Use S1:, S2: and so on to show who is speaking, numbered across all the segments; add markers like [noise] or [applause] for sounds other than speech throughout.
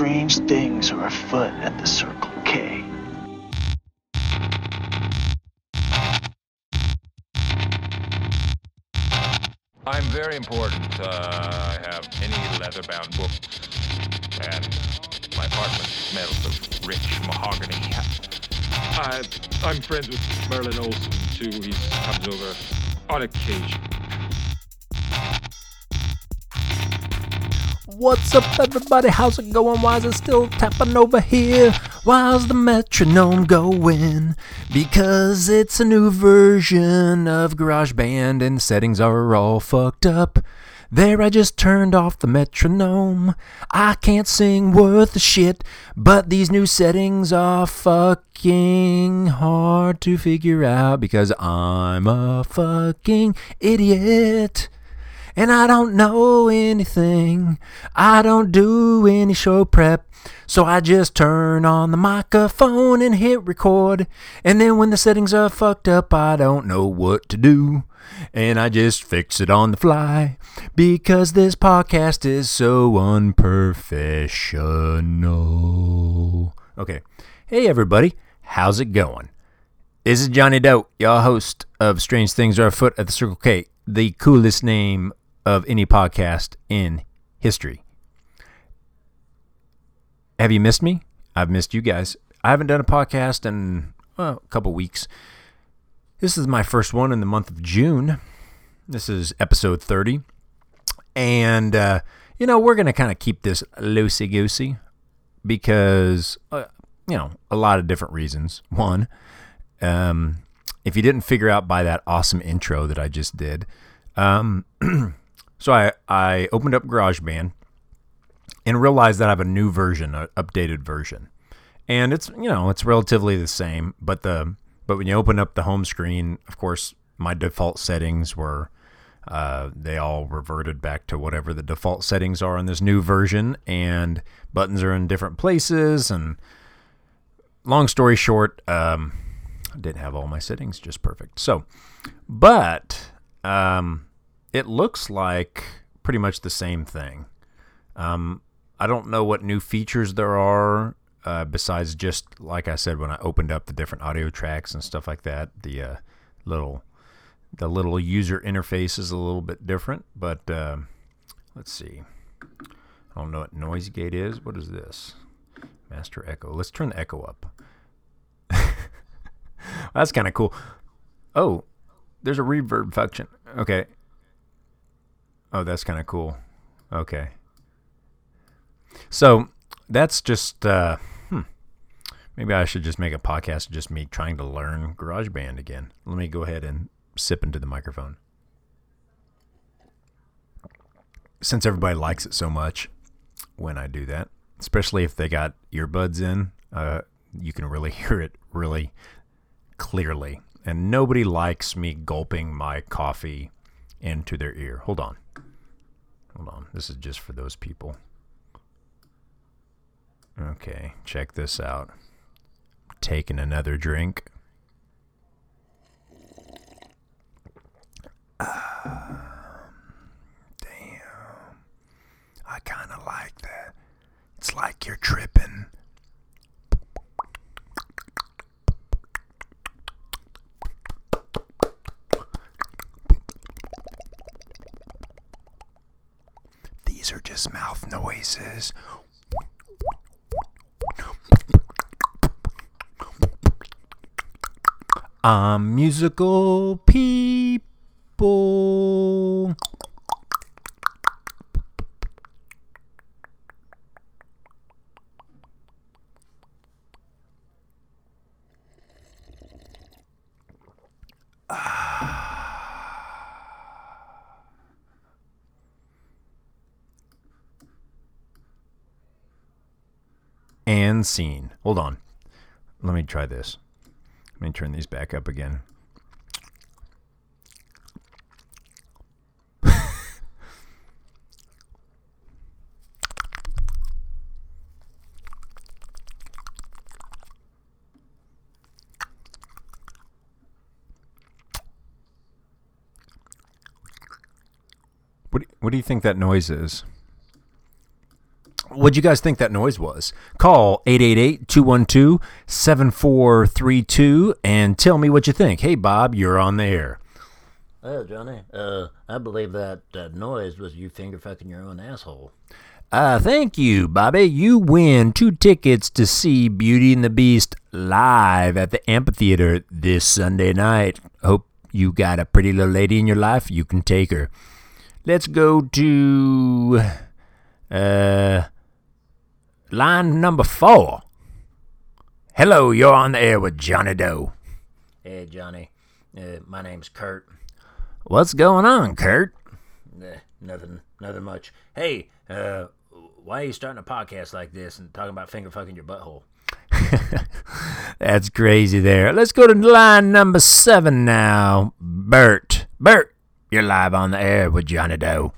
S1: strange things are afoot at the Circle K.
S2: I'm very important. Uh, I have any leather-bound books, and my apartment smells of rich mahogany. I, I'm friends with Merlin Olsen too. He comes over on occasion.
S3: What's up, everybody? How's it going? Why is it still tapping over here? Why's the metronome going? Because it's a new version of GarageBand and settings are all fucked up. There, I just turned off the metronome. I can't sing worth a shit, but these new settings are fucking hard to figure out because I'm a fucking idiot. And I don't know anything. I don't do any show prep. So I just turn on the microphone and hit record. And then when the settings are fucked up, I don't know what to do. And I just fix it on the fly. Because this podcast is so unprofessional. Okay. Hey, everybody. How's it going? This is Johnny Doe, your host of Strange Things Are Afoot at the Circle K, the coolest name of any podcast in history. Have you missed me? I've missed you guys. I haven't done a podcast in well, a couple weeks. This is my first one in the month of June. This is episode 30. And, uh, you know, we're going to kind of keep this loosey goosey because, uh, you know, a lot of different reasons. One, um, if you didn't figure out by that awesome intro that I just did, um, [clears throat] so I, I opened up GarageBand and realized that I have a new version, an updated version. And it's, you know, it's relatively the same, but the but when you open up the home screen, of course, my default settings were uh, they all reverted back to whatever the default settings are in this new version, and buttons are in different places. And long story short, um, I didn't have all my settings just perfect. So, but um, it looks like pretty much the same thing. Um, I don't know what new features there are uh, besides just like I said when I opened up the different audio tracks and stuff like that. The uh, little the little user interface is a little bit different, but uh, let's see. I don't know what noise gate is. What is this? Master echo. Let's turn the echo up. [laughs] That's kind of cool. Oh, there's a reverb function. Okay. Oh, that's kind of cool. Okay. So that's just, uh, hmm. Maybe I should just make a podcast of just me trying to learn GarageBand again. Let me go ahead and sip into the microphone. Since everybody likes it so much when I do that, especially if they got earbuds in, uh, you can really [laughs] hear it really clearly. And nobody likes me gulping my coffee into their ear. Hold on. Hold on. This is just for those people. Okay, check this out. Taking another drink. Ah, damn. I kind of like that. It's like you're tripping. These are just mouth noises. I'm musical people. And scene. Hold on. Let me try this. Let me turn these back up again. [laughs] What do you think that noise is? What'd you guys think that noise was? Call 888-212-7432 and tell me what you think. Hey, Bob, you're on the air.
S4: Well, Johnny, uh, I believe that uh, noise was you finger fucking your own asshole.
S3: Uh, thank you, Bobby. You win two tickets to see Beauty and the Beast live at the amphitheater this Sunday night. Hope you got a pretty little lady in your life. You can take her. Let's go to uh line number four. Hello, you're on the air with Johnny Doe.
S4: Hey, Johnny, uh, my name's Kurt.
S3: What's going on, Kurt?
S4: Uh, nothing, nothing much. Hey, uh, why are you starting a podcast like this and talking about finger fucking your butthole? [laughs]
S3: That's crazy there. Let's go to line number seven now. Bert. Bert, you're live on the air with Johnny Doe.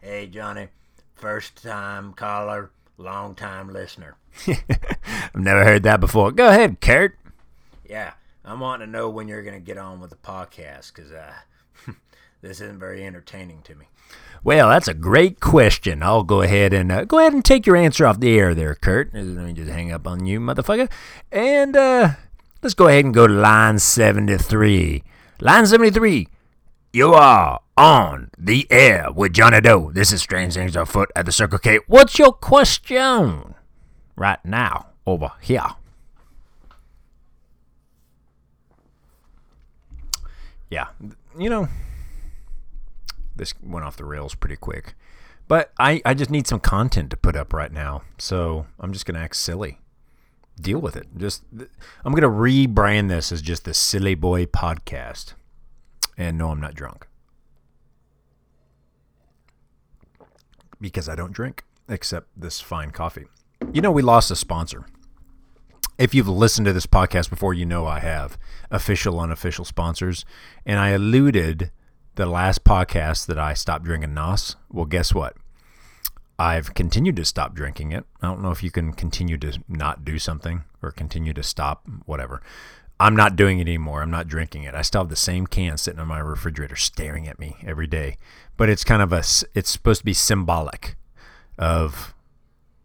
S4: Hey, Johnny, first time caller, long time listener. [laughs]
S3: I've never heard that before. Go ahead, Kurt.
S4: Yeah, I'm wanting to know when you're going to get on with the podcast because uh, [laughs] this isn't very entertaining to me.
S3: Well, that's a great question. I'll go ahead and uh, go ahead and take your answer off the air there, Kurt. Let me just hang up on you, motherfucker. And uh, let's go ahead and go to line 73. Line 73. You are on the air with Johnny Doe. This is Strange Things Afoot at the Circle K. What's your question? Right now, over here. Yeah, you know, this went off the rails pretty quick. But I, I just need some content to put up right now. So I'm just going to act silly. Deal with it. Just I'm going to rebrand this as just the Silly Boy podcast. And no, I'm not drunk. Because I don't drink except this fine coffee. You know, we lost a sponsor. If you've listened to this podcast before, you know I have official, unofficial sponsors. And I alluded the last podcast that I stopped drinking NOS. Well, guess what? I've continued to stop drinking it. I don't know if you can continue to not do something or continue to stop, whatever. I'm not doing it anymore. I'm not drinking it. I still have the same can sitting on my refrigerator staring at me every day. But it's kind of a, it's supposed to be symbolic of,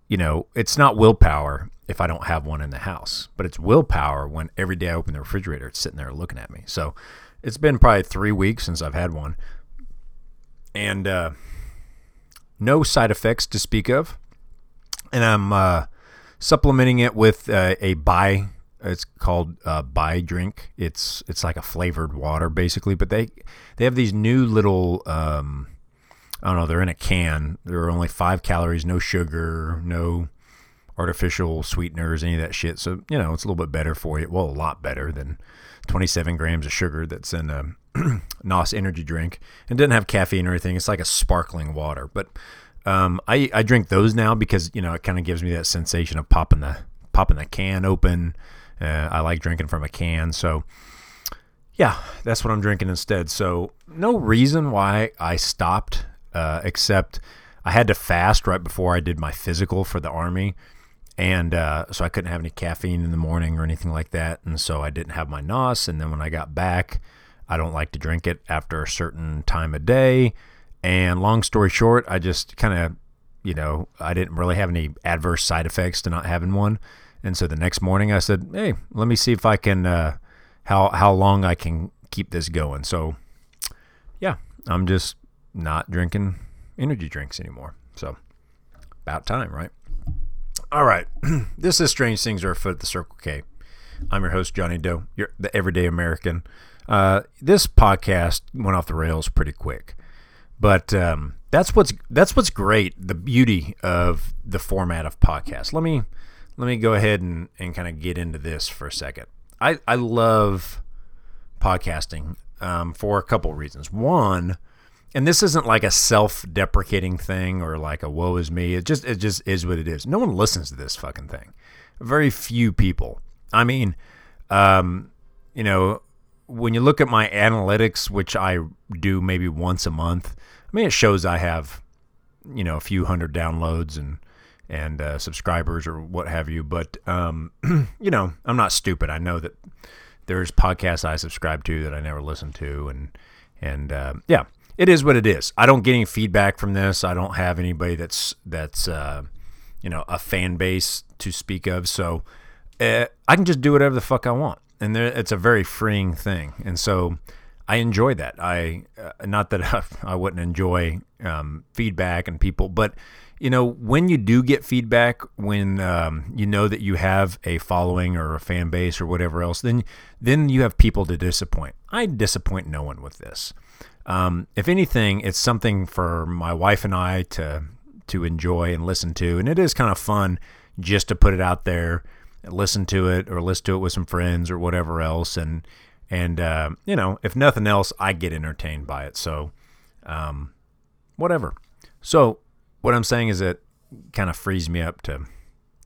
S3: you know, it's not willpower if I don't have one in the house, but it's willpower when every day I open the refrigerator, it's sitting there looking at me. So it's been probably three weeks since I've had one. And, uh, no side effects to speak of. And I'm uh, supplementing it with uh, a Bai. It's called uh, Bai drink. It's it's like a flavored water basically, but they they have these new little. Um, I don't know. They're in a can. There are only five calories, no sugar, no artificial sweeteners, any of that shit. So you know it's a little bit better for you. Well, a lot better than 27 grams of sugar that's in a [clears throat] NOS energy drink and doesn't have caffeine or anything. It's like a sparkling water. But um, I, I drink those now because, you know, it kind of gives me that sensation of popping the, popping the can open. Uh, I like drinking from a can. So, yeah, that's what I'm drinking instead. So, no reason why I stopped uh, except I had to fast right before I did my physical for the Army and uh, so I couldn't have any caffeine in the morning or anything like that, and so I didn't have my NOS. And then when I got back, I don't like to drink it after a certain time of day. And long story short, I just kind of, you know, I didn't really have any adverse side effects to not having one. And so the next morning, I said, "Hey, let me see if I can, uh, how how long I can keep this going." So, yeah, I'm just not drinking energy drinks anymore. So, about time, right? All right. [clears throat] this is Strange Things Are Afoot at the Circle K. I'm your host, Johnny Doe, you're the everyday American. Uh, this podcast went off the rails pretty quick, but um, that's what's that's what's great. The beauty of the format of podcast. Let me let me go ahead and, and kind of get into this for a second. I I love podcasting um, for a couple reasons. One, and this isn't like a self-deprecating thing or like a woe is me. It just it just is what it is. No one listens to this fucking thing. Very few people. I mean, um, you know, when you look at my analytics, which I do maybe once a month, I mean, it shows I have, you know, a few hundred downloads and and uh, subscribers or what have you. But um, [clears throat] you know, I'm not stupid. I know that there's podcasts I subscribe to that I never listen to, and and uh, yeah it is what it is. I don't get any feedback from this. I don't have anybody that's that's uh, you know a fan base to speak of. So uh, I can just do whatever the fuck I want, and there, it's a very freeing thing. And so I enjoy that. I uh, not that I, [laughs] I wouldn't enjoy um, feedback and people, but you know when you do get feedback, when um, you know that you have a following or a fan base or whatever else, then then you have people to disappoint. I disappoint no one with this. Um, if anything, it's something for my wife and I to to enjoy and listen to, and it is kind of fun just to put it out there, listen to it, or listen to it with some friends or whatever else, and and uh, you know, if nothing else, I get entertained by it. So, um, whatever. So, what I'm saying is it kind of frees me up to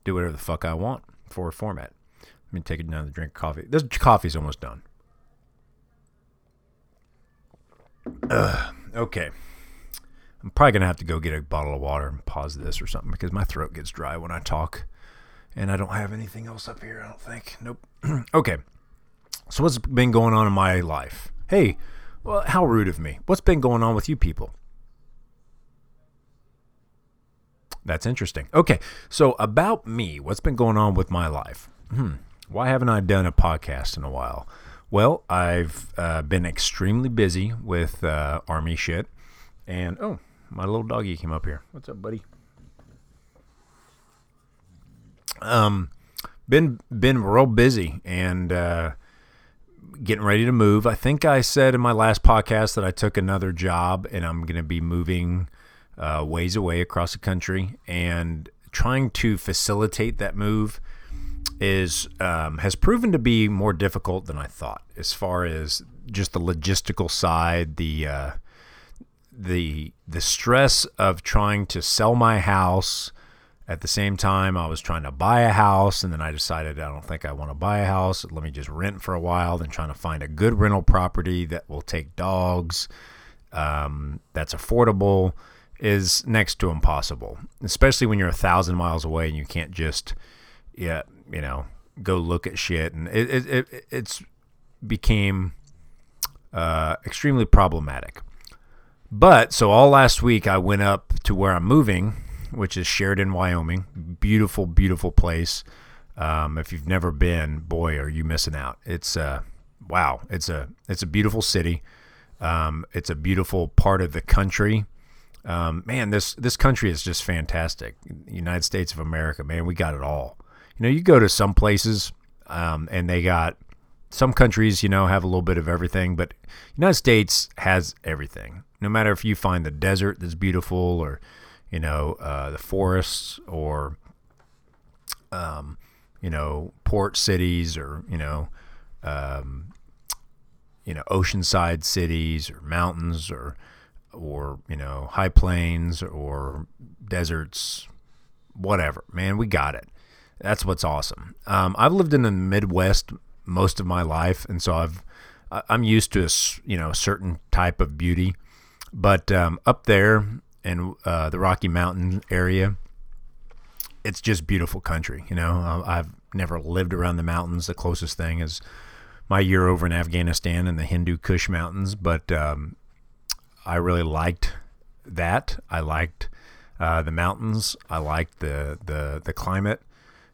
S3: do whatever the fuck I want for a format. Let me take another drink of coffee. This coffee's almost done. Okay. I'm probably gonna have to go get a bottle of water and pause this or something because my throat gets dry when I talk, and I don't have anything else up here. I don't think. Nope. [clears throat] okay. So what's been going on in my life? Hey, well, how rude of me. What's been going on with you people? That's interesting. Okay, so about me, what's been going on with my life? Hmm. Why haven't I done a podcast in a while? Well, I've uh, been extremely busy with uh, army shit, and oh, my little doggy came up here. What's up, buddy? Um, been been real busy and uh, getting ready to move. I think I said in my last podcast that I took another job and I'm going to be moving uh, ways away across the country. And trying to facilitate that move is um, has proven to be more difficult than I thought as far as just the logistical side, the uh, the the stress of trying to sell my house. At the same time I was trying to buy a house and then I decided I don't think I want to buy a house. Let me just rent for a while, then trying to find a good rental property that will take dogs um, that's affordable is next to impossible, especially when you're a thousand miles away and you can't just, yeah, you know, go look at shit. And it, it, it it's became uh, extremely problematic. But so all last week I went up to where I'm moving, which is Sheridan, Wyoming. Beautiful, beautiful place. Um, if you've never been, boy, are you missing out. It's uh, wow. It's a it's a beautiful city. Um, it's a beautiful part of the country. Um, man, this this country is just fantastic. United States of America, man, we got it all. You know, you go to some places um, and they got some countries, you know, have a little bit of everything, but United States has everything. No matter if you find the desert that's beautiful, or you know, uh, the forests, or um, you know, port cities, or you know, um, you know, oceanside cities, or mountains, or or you know high plains or deserts whatever. Man we got it. That's what's awesome. Um, i've lived in the midwest most of my life and so i've i'm used to a you know certain type of beauty. But um, up there in uh, the rocky mountain area it's just beautiful country you know? I've never lived around the mountains. The closest thing is my year over in afghanistan in the hindu kush mountains. But um, I really liked that. I liked uh, the mountains. I liked the, the the climate.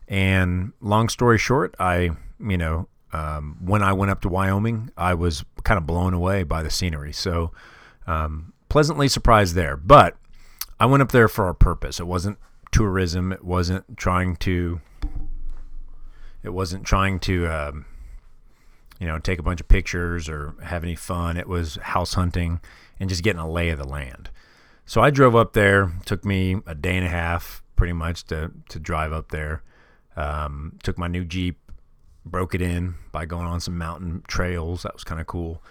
S3: And long story short, I you know um, when I went up to Wyoming, I was kind of blown away by the scenery. So um, pleasantly surprised there. But I went up there for a purpose. It wasn't tourism. It wasn't trying to. It wasn't trying to. Um, you know, take a bunch of pictures or have any fun. It was house hunting and just getting a lay of the land. So I drove up there. Took me a day and a half, pretty much, to to drive up there. Um, took my new Jeep, broke it in by going on some mountain trails. That was kind of cool.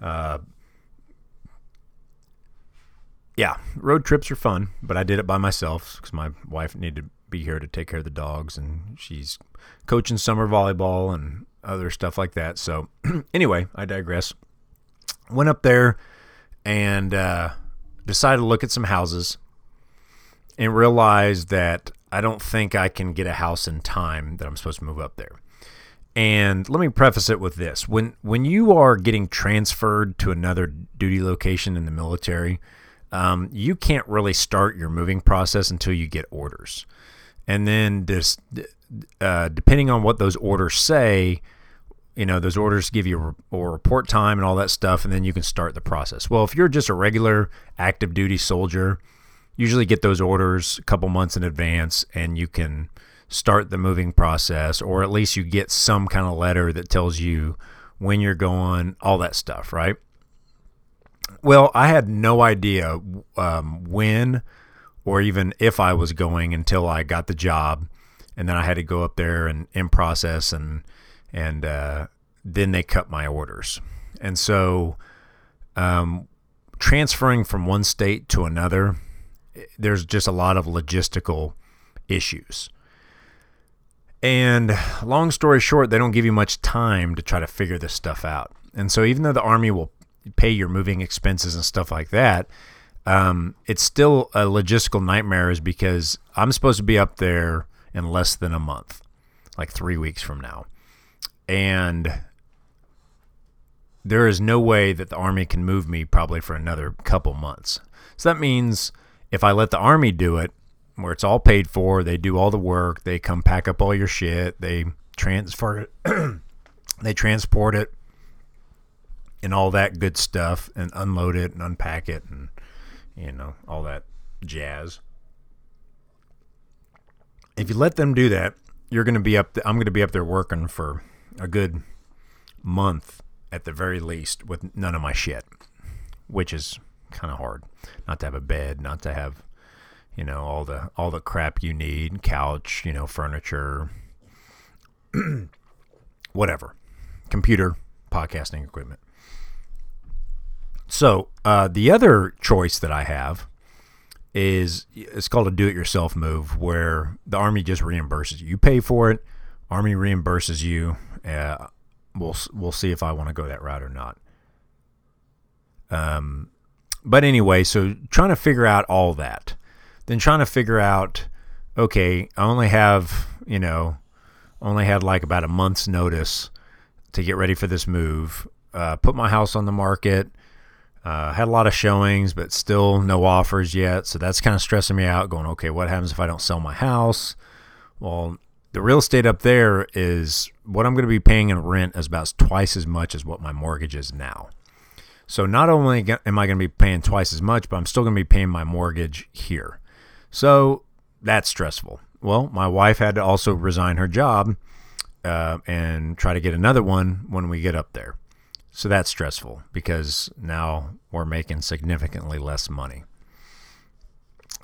S3: Uh, yeah, road trips are fun, but I did it by myself because my wife needed to be here to take care of the dogs, and she's coaching summer volleyball and other stuff like that. So, [clears throat] anyway, I digress. Went up there and uh, decided to look at some houses and realized that I don't think I can get a house in time that I'm supposed to move up there. And let me preface it with this: when when you are getting transferred to another duty location in the military, um, you can't really start your moving process until you get orders, and then this, uh, depending on what those orders say, you know, those orders give you a, report time and all that stuff, and then you can start the process. Well, if you're just a regular active duty soldier, usually get those orders a couple months in advance, and you can start the moving process, or at least you get some kind of letter that tells you when you're going, all that stuff, right? Well, I had no idea um, when or even if I was going until I got the job, and then I had to go up there and in process, and and uh, then they cut my orders, and so um, transferring from one state to another, there's just a lot of logistical issues. And long story short, they don't give you much time to try to figure this stuff out. And so, even though the Army will pay your moving expenses and stuff like that, um, it's still a logistical nightmare, is because I'm supposed to be up there in less than a month, like three weeks from now. And there is no way that the Army can move me probably for another couple months. So that means if I let the Army do it, where it's all paid for. They do all the work. They come pack up all your shit. They transfer it. [clears throat] they transport it and all that good stuff and unload it and unpack it and you know all that jazz. If you let them do that, you're going to be up. Th- I'm going to be up there working for a good month at the very least with none of my shit, which is kind of hard. Not to have a bed, not to have you know all the all the crap you need couch you know furniture [clears throat] whatever. Computer podcasting equipment. So uh, the other choice that i have is it's called a do-it-yourself move where the army just reimburses you. You pay for it army reimburses you uh, we'll we'll see if i want to go that route or not um but anyway so trying to figure out all that then trying to figure out, okay, I only have, you know, only had like about a month's notice to get ready for this move. Uh, put my house on the market. Uh, had a lot of showings, but still no offers yet. So that's kind of stressing me out. Going, okay, what happens if I don't sell my house? Well, the real estate up there is what I'm going to be paying in rent is about twice as much as what my mortgage is now. So not only am I going to be paying twice as much, but I'm still going to be paying my mortgage here. So that's stressful. Well, my wife had to also resign her job uh, and try to get another one when we get up there. So that's stressful because now we're making significantly less money.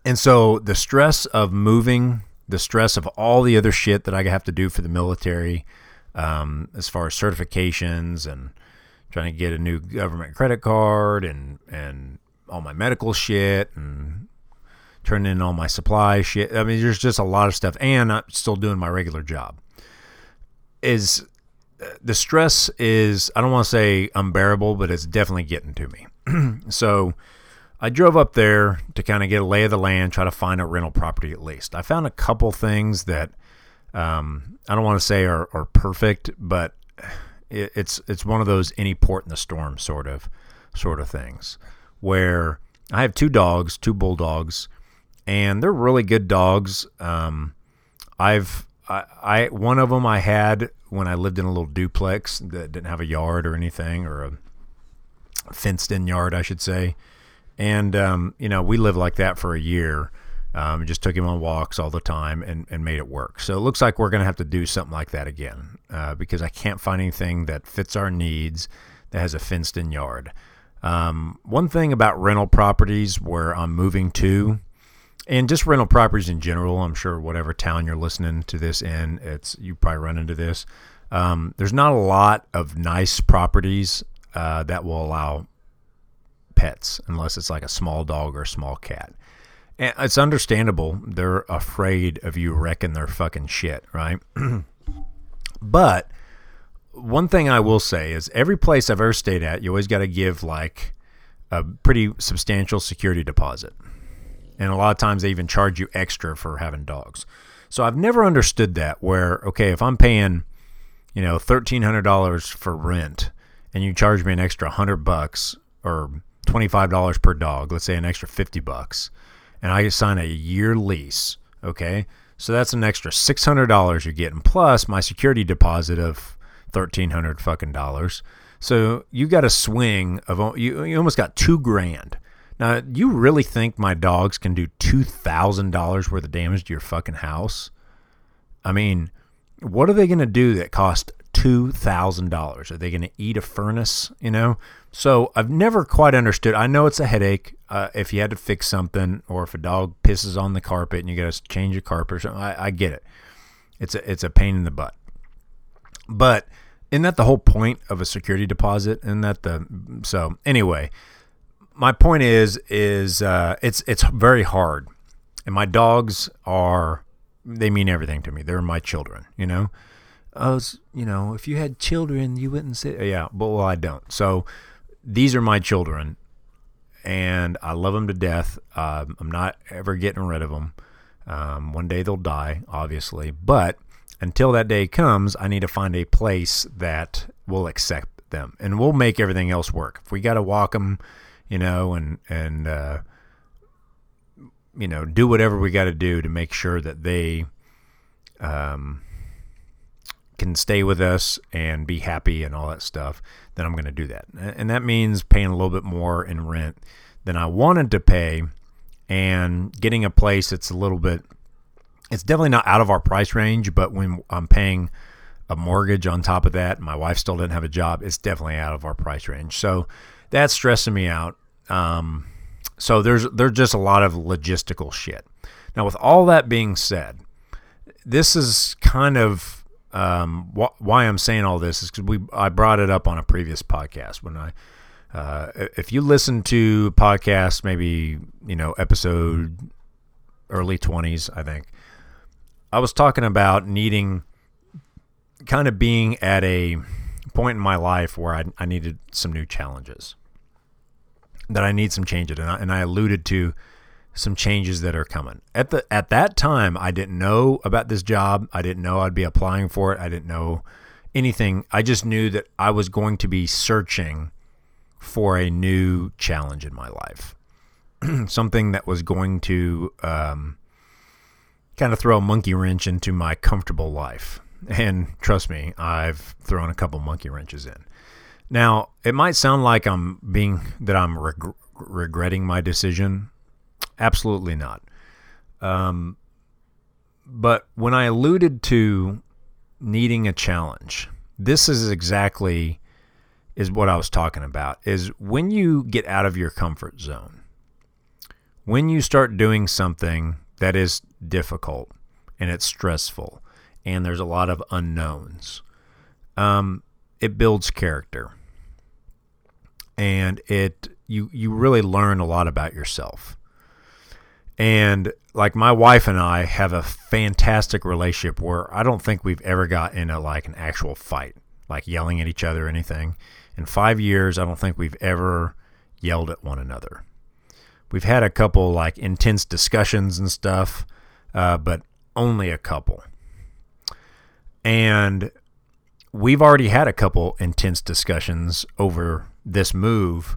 S3: And so the stress of moving, the stress of all the other shit that I have to do for the military, um, as far as certifications and trying to get a new government credit card and and all my medical shit and turning in all my supply shit. I mean, there's just a lot of stuff, and I'm still doing my regular job. Is the stress is I don't want to say unbearable, but it's definitely getting to me. [clears throat] so I drove up there to kind of get a lay of the land, try to find a rental property at least. I found a couple things that um, I don't want to say are, are perfect, but it, it's it's one of those any port in the storm sort of sort of things where I have two dogs, two bulldogs, and they're really good dogs. Um, I've I, I one of them I had when I lived in a little duplex that didn't have a yard or anything or a fenced in yard, I should say. And um, you know, we lived like that for a year. Um, just took him on walks all the time and, and made it work. So it looks like we're going to have to do something like that again uh, because I can't find anything that fits our needs that has a fenced in yard. Um, one thing about rental properties where I'm moving to and just rental properties in general. I'm sure whatever town you're listening to this in, it's you probably run into this. Um, there's not a lot of nice properties uh, that will allow pets unless it's like a small dog or a small cat. And it's understandable. They're afraid of you wrecking their fucking shit, right? [clears throat] but one thing I will say is every place I've ever stayed at, you always got to give like a pretty substantial security deposit and a lot of times they even charge you extra for having dogs. So I've never understood that where okay, if I'm paying you know, thirteen hundred dollars for rent, and you charge me an extra hundred bucks or twenty five dollars per dog, let's say an extra fifty bucks, and I sign a year lease, okay, so that's an extra six hundred dollars you're getting plus my security deposit of thirteen hundred fucking dollars. So you got a swing of you, you almost got two grand. Now, you really think my dogs can do two thousand dollars worth of damage to your fucking house? I mean, what are they going to do that cost two thousand dollars? Are they going to eat a furnace? You know. So I've never quite understood. I know it's a headache uh, if you had to fix something, or if a dog pisses on the carpet and you got to change a carpet or something. I, I get it. It's a it's a pain in the butt. But isn't that the whole point of a security deposit? Isn't that the so anyway, my point is is uh, it's it's very hard, and my dogs are they mean everything to me. They're my children, you know. Was, you know, if you had children, you wouldn't say, yeah, but well, I don't. So these are my children, and I love them to death. Uh, I'm not ever getting rid of them. Um, one day they'll die, obviously, but until that day comes, I need to find a place that will accept them, and we'll make everything else work. If we got to walk them, you know, and and uh, you know, do whatever we got to do to make sure that they um, can stay with us and be happy and all that stuff, then I'm going to do that. And that means paying a little bit more in rent than I wanted to pay and getting a place that's a little bit it's definitely not out of our price range, but when I'm paying a mortgage on top of that, my wife still didn't have a job, it's definitely out of our price range. So that's stressing me out. Um, so there's there's just a lot of logistical shit. Now, with all that being said, this is kind of um, wh- why I'm saying all this is because we I brought it up on a previous podcast when I. Uh, if you listen to podcasts, maybe you know episode early 20s, I think I was talking about needing kind of being at a point in my life where I, I needed some new challenges that I need some changes, and I, and I alluded to some changes that are coming. At the at that time, I didn't know about this job. I didn't know I'd be applying for it. I didn't know anything. I just knew that I was going to be searching for a new challenge in my life, [clears throat] something that was going to um, kind of throw a monkey wrench into my comfortable life. And trust me, I've thrown a couple monkey wrenches in. Now, it might sound like I'm being that I'm reg- regretting my decision. Absolutely not. Um, but when I alluded to needing a challenge, this is exactly is what I was talking about. Is when you get out of your comfort zone, when you start doing something that is difficult and it's stressful and there's a lot of unknowns. Um, it builds character and it you you really learn a lot about yourself. And like my wife and I have a fantastic relationship where I don't think we've ever got in a like an actual fight, like yelling at each other or anything. In 5 years, I don't think we've ever yelled at one another. We've had a couple like intense discussions and stuff, uh, but only a couple. And we've already had a couple intense discussions over this move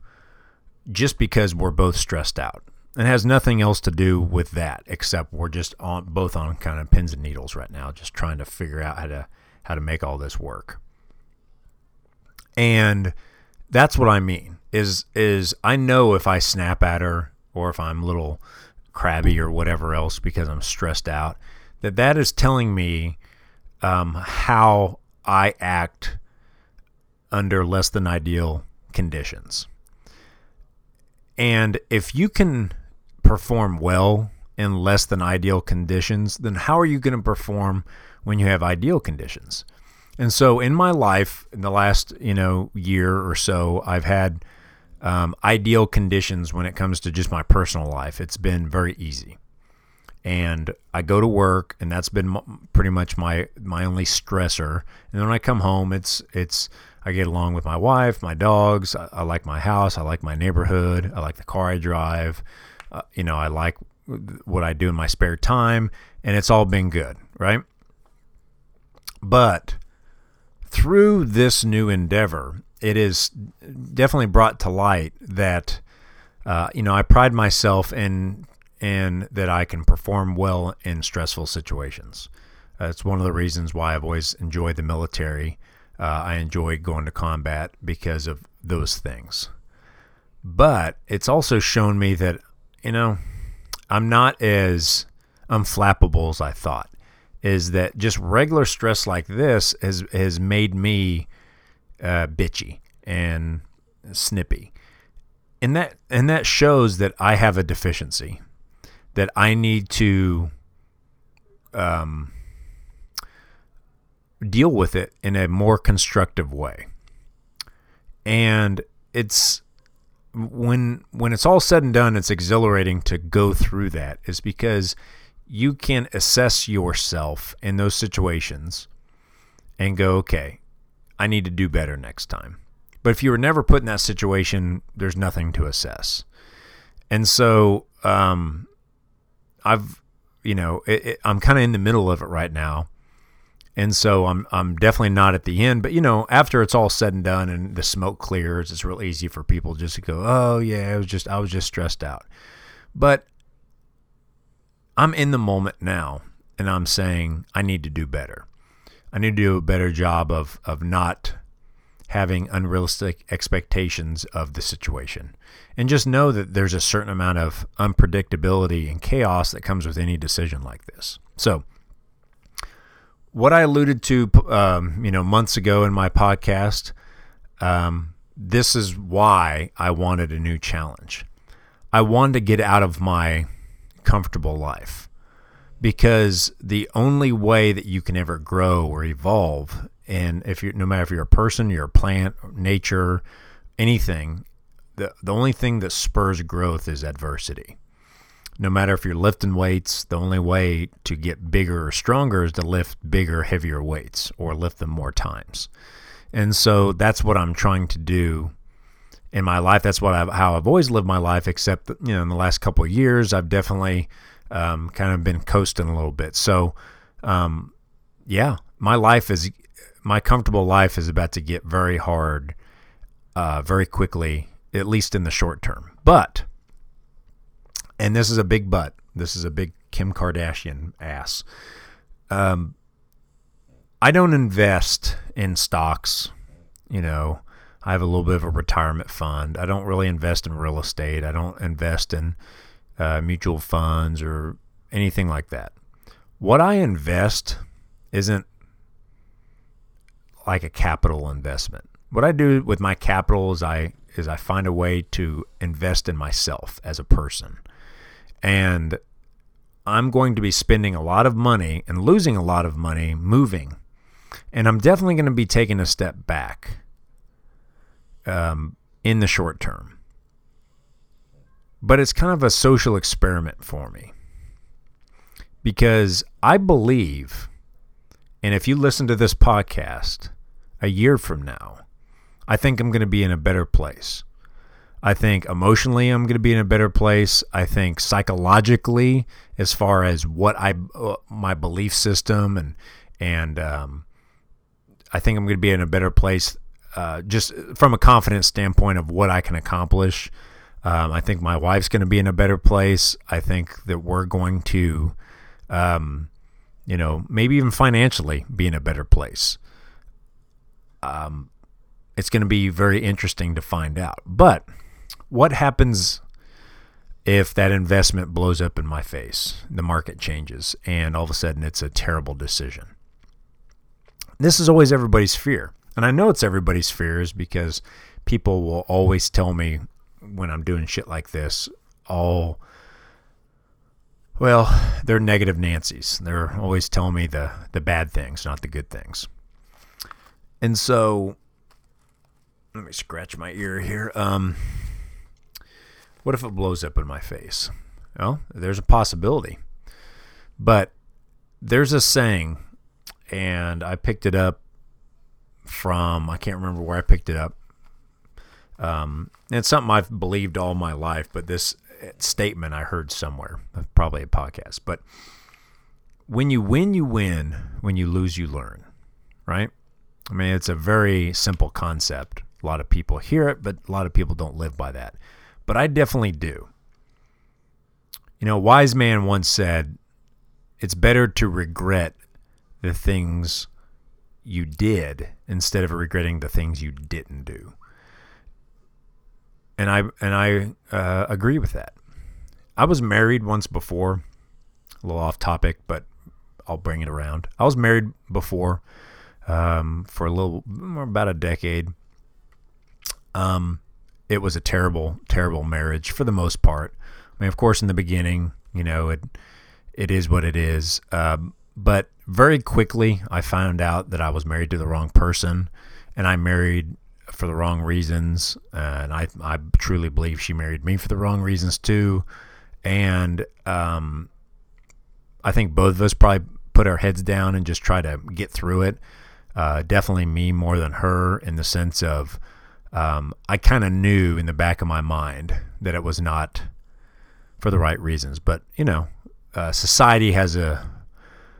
S3: just because we're both stressed out. It has nothing else to do with that except we're just on both on kind of pins and needles right now, just trying to figure out how to how to make all this work. And that's what I mean is is I know if I snap at her or if I'm a little crabby or whatever else because I'm stressed out, that that is telling me um, how I act under less than ideal conditions. And if you can perform well in less than ideal conditions, then how are you going to perform when you have ideal conditions? And so in my life, in the last, you know, year or so, I've had um, ideal conditions when it comes to just my personal life. It's been very easy, and I go to work, and that's been m- pretty much my my only stressor. And then when I come home, it's it's I get along with my wife, my dogs. I, I like my house. I like my neighborhood. I like the car I drive. Uh, you know, I like what I do in my spare time, and it's all been good, right? But through this new endeavor, it is definitely brought to light that uh, you know I pride myself in in that I can perform well in stressful situations. Uh, it's one of the reasons why I've always enjoyed the military. Uh, I enjoy going to combat because of those things. But it's also shown me that you know I'm not as unflappable as I thought. Is that just regular stress like this has has made me uh, bitchy and snippy, and that and that shows that I have a deficiency that I need to um, deal with it in a more constructive way. And it's when when it's all said and done, it's exhilarating to go through that. Is because you can assess yourself in those situations and go, okay, I need to do better next time. But if you were never put in that situation, there's nothing to assess. And so um, I've, you know, it, it, I'm kind of in the middle of it right now. And so I'm I'm definitely not at the end, but you know, after it's all said and done and the smoke clears, it's real easy for people just to go, "Oh yeah, it was just I was just stressed out." But I'm in the moment now and I'm saying I need to do better. I need to do a better job of of not having unrealistic expectations of the situation. And just know that there's a certain amount of unpredictability and chaos that comes with any decision like this. So, what I alluded to, um, you know, months ago in my podcast, um, this is why I wanted a new challenge. I wanted to get out of my comfortable life because the only way that you can ever grow or evolve and if you're no matter if you're a person you're a plant nature anything the, the only thing that spurs growth is adversity no matter if you're lifting weights the only way to get bigger or stronger is to lift bigger heavier weights or lift them more times. And so that's what i'm trying to do in my life. That's what I've, how i've always lived my life except you know in the last couple of years i've definitely um, kind of been coasting a little bit. So um, yeah my life is my comfortable life is about to get very hard uh, very quickly, at least in the short term. But, and this is a big butt. this is a big Kim Kardashian ass. Um, I don't invest in stocks. You know, I have a little bit of a retirement fund. I don't really invest in real estate. I don't invest in uh, mutual funds or anything like that. What I invest isn't like a capital investment. What I do with my capital is I is I find a way to invest in myself as a person. And I'm going to be spending a lot of money and losing a lot of money moving. And I'm definitely going to be taking a step back um, in the short term. But it's kind of a social experiment for me because I believe, and if you listen to this podcast, a year from now, I think I'm going to be in a better place. I think emotionally I'm going to be in a better place. I think psychologically, as far as what I uh, my belief system and and um, I think I'm going to be in a better place, uh, just from a confidence standpoint of what I can accomplish. Um, I think my wife's going to be in a better place. I think that we're going to, um, you know, maybe even financially be in a better place um, it's going to be very interesting to find out. But what happens if that investment blows up in my face? The market changes, and all of a sudden it's a terrible decision. This is always everybody's fear. And I know it's everybody's fears because people will always tell me when I'm doing shit like this, all well, they're negative Nancy's. They're always telling me the the bad things, not the good things. And so let me scratch my ear here. Um, what if it blows up in my face? Well, there's a possibility. But there's a saying, and I picked it up from, I can't remember where I picked it up. Um, it's something I've believed all my life, but this statement I heard somewhere, probably a podcast. But when you win, you win. When you lose, you learn, right? I mean, it's a very simple concept. A lot of people hear it, but a lot of people don't live by that. But I definitely do. You know, a wise man once said, it's better to regret the things you did instead of regretting the things you didn't do. And I and I uh, agree with that. I was married once before, a little off topic, but I'll bring it around. I was married before um, for a little, about a decade. Um, it was a terrible, terrible marriage for the most part. I mean, of course, in the beginning, you know, it it is what it is. Um, but very quickly, I found out that I was married to the wrong person, and I married for the wrong reasons. and I I truly believe she married me for the wrong reasons too. And um, I think both of us probably put our heads down and just try to get through it. Uh, definitely me more than her in the sense of um, I kind of knew in the back of my mind that it was not for the right reasons. But you know, uh, society has a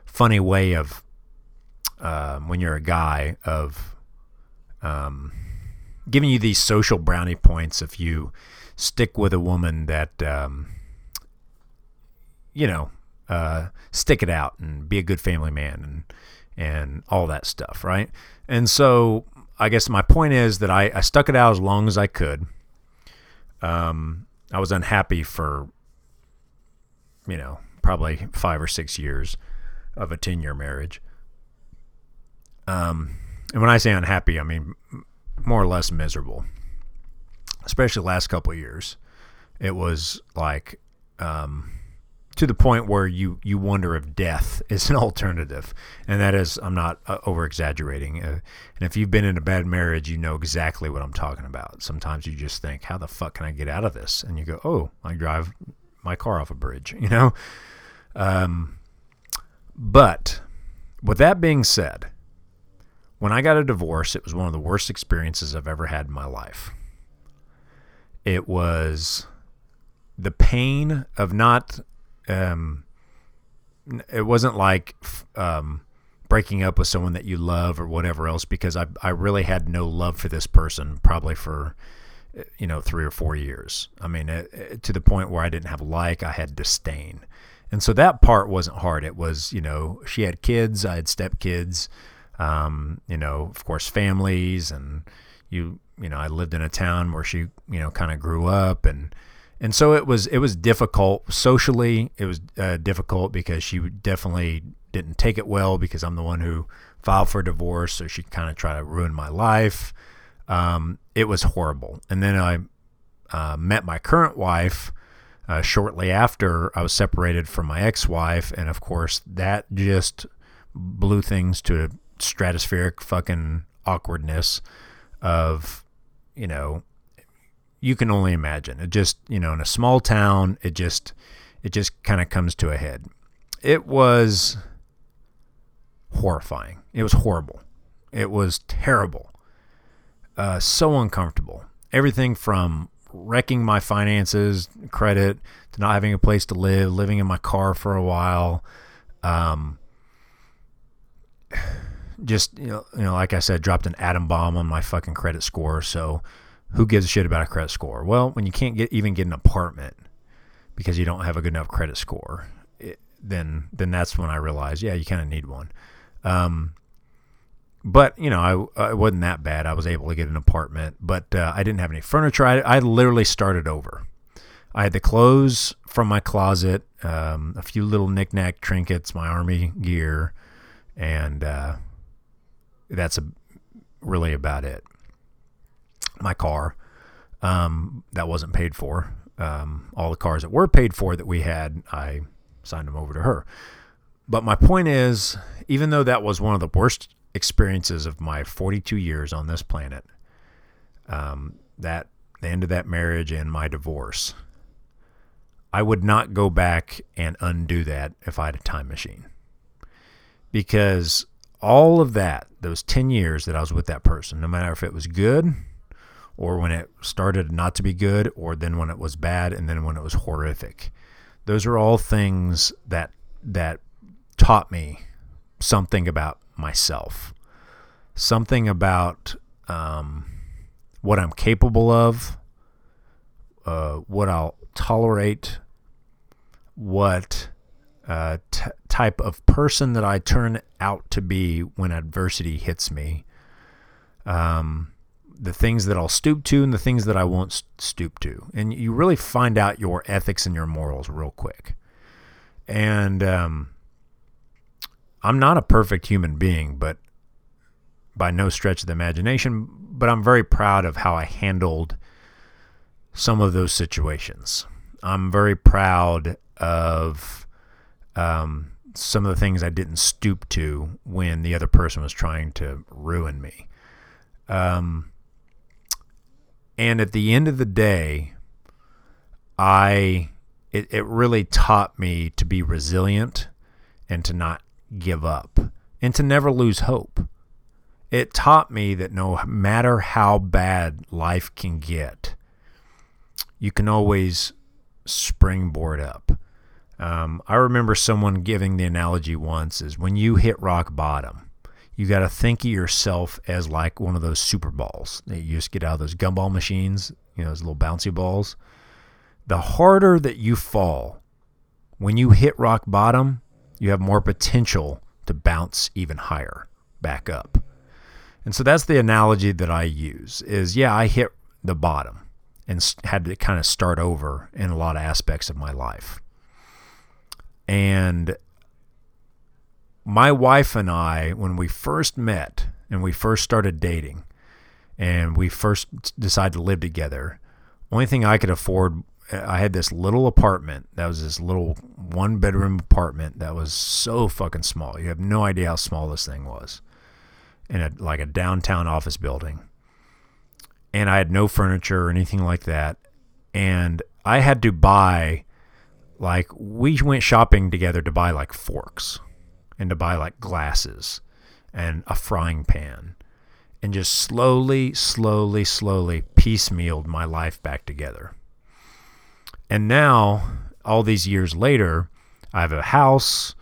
S3: funny way of um, when you're a guy of um, giving you these social brownie points if you stick with a woman that um, you know uh, stick it out and be a good family man and and all that stuff, right? And so I guess my point is that I, I stuck it out as long as I could. Um, I was unhappy for you know probably five or six years of a ten year marriage. Um, and when I say unhappy, I mean more or less miserable. Especially the last couple years, it was like um, to the point where you you wonder if death [laughs] is an alternative, and that is I'm not uh, over exaggerating. Uh, and if you've been in a bad marriage, you know exactly what I'm talking about. Sometimes you just think, how the fuck can I get out of this? And you go, oh, I drive my car off a bridge, [laughs] you know. Um, but with that being said, when I got a divorce, it was one of the worst experiences I've ever had in my life. It was the pain of not um, it wasn't like um, breaking up with someone that you love or whatever else because I I really had no love for this person probably for you know three or four years. I mean it, it, to the point where I didn't have like I had disdain, and so that part wasn't hard. It was you know she had kids, I had stepkids, um, you know of course families, and you you know I lived in a town where she you know kind of grew up and and so it was it was difficult socially. It was uh, difficult because she definitely didn't take it well because I'm the one who filed for divorce, so she kind of tried to ruin my life. Um, it was horrible. And then I uh, met my current wife uh, shortly after I was separated from my ex-wife, and of course that just blew things to a stratospheric fucking awkwardness of you know you can only imagine. It just, you know, in a small town, it just it just kind of comes to a head. It was horrifying. It was horrible. It was terrible. Uh, so uncomfortable. Everything from wrecking my finances, credit, to not having a place to live, living in my car for a while. Um, [sighs] just you know, you know, like I said, dropped an atom bomb on my fucking credit score. So who gives a shit about a credit score? Well, when you can't get even get an apartment because you don't have a good enough credit score, it, then then that's when I realized, yeah, you kind of need one. Um, but you know, I, I wasn't that bad. I was able to get an apartment, but uh, I didn't have any furniture. I, I literally started over. I had the clothes from my closet, um, a few little knickknack trinkets, my army gear, and uh, that's a, really about it my car um, that wasn't paid for. Um, all the cars that were paid for that we had, I signed them over to her. But my point is, even though that was one of the worst experiences of my 42 years on this planet, um, that the end of that marriage and my divorce, I would not go back and undo that if I had a time machine. Because all of that, those 10 years that I was with that person, no matter if it was good or when it started not to be good, or then when it was bad, and then when it was horrific. Those are all things that that taught me something about myself, something about um, what I'm capable of, uh, what I'll tolerate, what uh, t- type of person that I turn out to be when adversity hits me. Um, the things that I'll stoop to and the things that I won't stoop to. And you really find out your ethics and your morals real quick. And um, I'm not a perfect human being, but by no stretch of the imagination, but I'm very proud of how I handled some of those situations. I'm very proud of um, some of the things I didn't stoop to when the other person was trying to ruin me. Um, and at the end of the day, I it, it really taught me to be resilient and to not give up and to never lose hope. It taught me that no matter how bad life can get, you can always springboard up. Um, I remember someone giving the analogy once is when you hit rock bottom, you got to think of yourself as like one of those super balls that you just get out of those gumball machines, you know, those little bouncy balls. The harder that you fall, when you hit rock bottom, you have more potential to bounce even higher back up. And so that's the analogy that I use is yeah, I hit the bottom and had to kind of start over in a lot of aspects of my life. And my wife and I, when we first met and we first started dating and we first decided to live together, only thing I could afford, I had this little apartment that was this little one bedroom apartment that was so fucking small. You have no idea how small this thing was in a, like a downtown office building. And I had no furniture or anything like that. And I had to buy, like, we went shopping together to buy like forks and to buy like glasses and a frying pan and just slowly, slowly, slowly piecemealed my life back together. And now, all these years later, I have a house,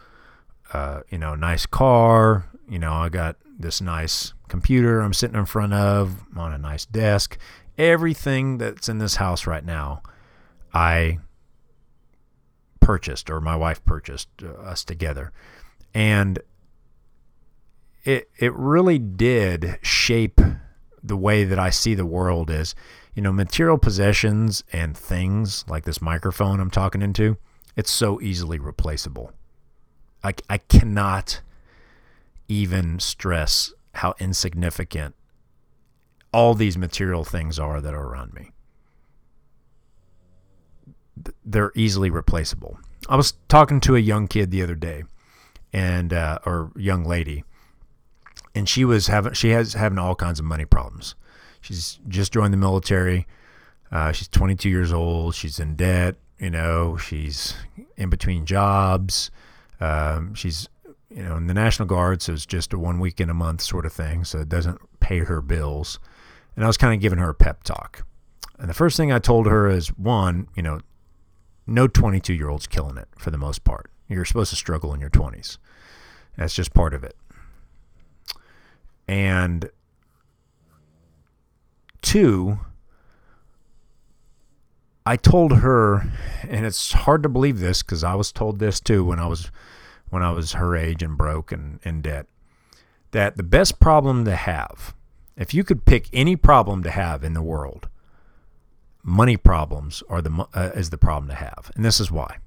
S3: uh, you know, nice car, you know, I got this nice computer I'm sitting in front of on a nice desk. Everything that's in this house right now, I purchased or my wife purchased uh, us together and it it really did shape the way that I see the world is you know material possessions and things like this microphone I'm talking into it's so easily replaceable. I, I cannot even stress how insignificant all these material things are that are around me. They're easily replaceable. I was talking to a young kid the other day and uh, or young lady, and she was having she has having all kinds of money problems. She's just joined the military. Uh, she's 22 years old. She's in debt. You know, she's in between jobs. Um, she's you know in the National Guard, so it's just a one week in a month sort of thing. So it doesn't pay her bills. And I was kind of giving her a pep talk. And the first thing I told her is one, you know, no 22 year old's killing it for the most part. You're supposed to struggle in your 20s. That's just part of it. And two, I told her, and it's hard to believe this because I was told this too when I was when I was her age and broke and in debt, that the best problem to have, if you could pick any problem to have in the world, money problems are the uh, is the problem to have, and this is why.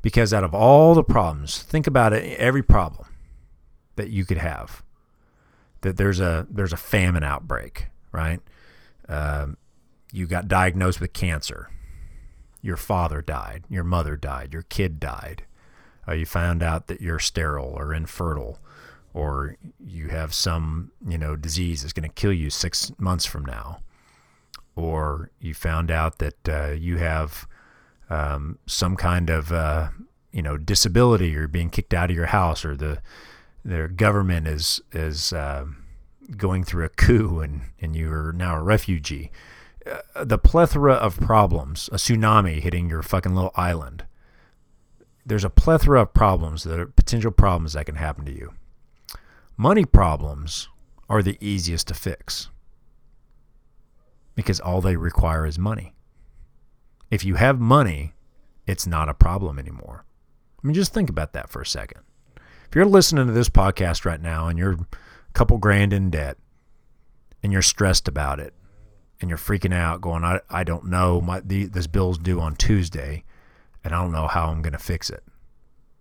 S3: Because out of all the problems, think about it, every problem that you could have, that there's a there's a famine outbreak, right? Um, you got diagnosed with cancer. Your father died. Your mother died. Your kid died. Uh, you found out that you're sterile or infertile, or you have some you know disease that's going to kill you six months from now, or you found out that uh, you have um, some kind of uh, you know disability or being kicked out of your house or the their government is is uh, going through a coup and and you are now a refugee. Uh, the plethora of problems, a tsunami hitting your fucking little island. There's a plethora of problems that are potential problems that can happen to you. Money problems are the easiest to fix because all they require is money. If you have money, it's not a problem anymore. I mean, just think about that for a second. If you're listening to this podcast right now and you're a couple grand in debt and you're stressed about it and you're freaking out, going, I, I don't know, my the, this bill's due on Tuesday and I don't know how I'm going to fix it.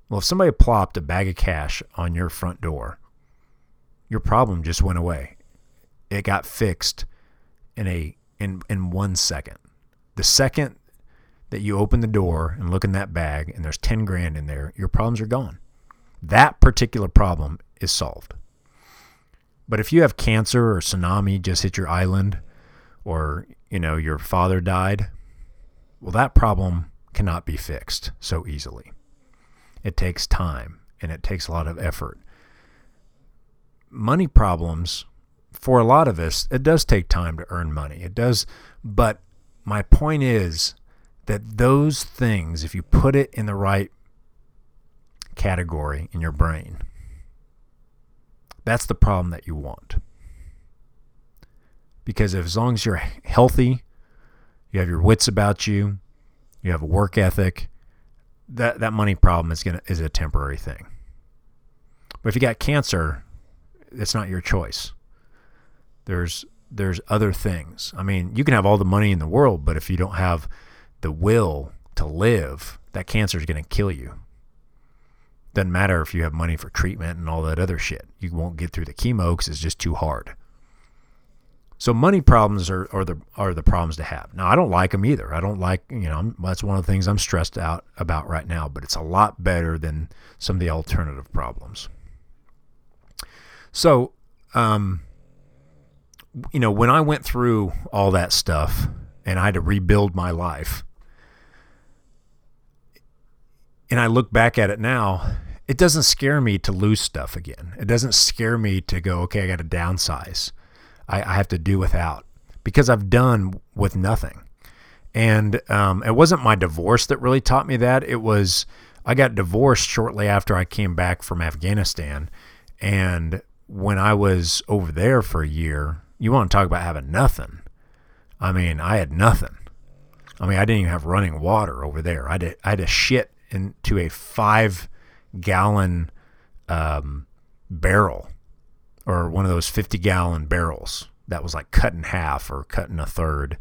S3: Well, if somebody plopped a bag of cash on your front door, your problem just went away. It got fixed in a in in one second. The second that you open the door and look in that bag and there's 10 grand in there, your problems are gone. That particular problem is solved. But if you have cancer or tsunami just hit your island or, you know, your father died, well that problem cannot be fixed so easily. It takes time and it takes a lot of effort. Money problems for a lot of us, it does take time to earn money. It does, but my point is that those things, if you put it in the right category in your brain, that's the problem that you want. Because if, as long as you're healthy, you have your wits about you, you have a work ethic, that that money problem is gonna is a temporary thing. But if you got cancer, it's not your choice. There's there's other things. I mean, you can have all the money in the world, but if you don't have the will to live, that cancer is going to kill you. Doesn't matter if you have money for treatment and all that other shit. You won't get through the chemo because it's just too hard. So money problems are, are the are the problems to have. Now I don't like them either. I don't like you know that's one of the things I'm stressed out about right now. But it's a lot better than some of the alternative problems. So, um, you know, when I went through all that stuff and I had to rebuild my life, and I look back at it now, it doesn't scare me to lose stuff again. It doesn't scare me to go, okay, I got to downsize. I, I, have to do without because I've done with nothing. And um, it wasn't my divorce that really taught me that. It was I got divorced shortly after I came back from Afghanistan. And when I was over there for a year, you want to talk about having nothing. I mean, I had nothing. I mean, I didn't even have running water over there. I to, I had to shit into a five gallon um, barrel or one of those 50 gallon barrels that was like cut in half or cut in a third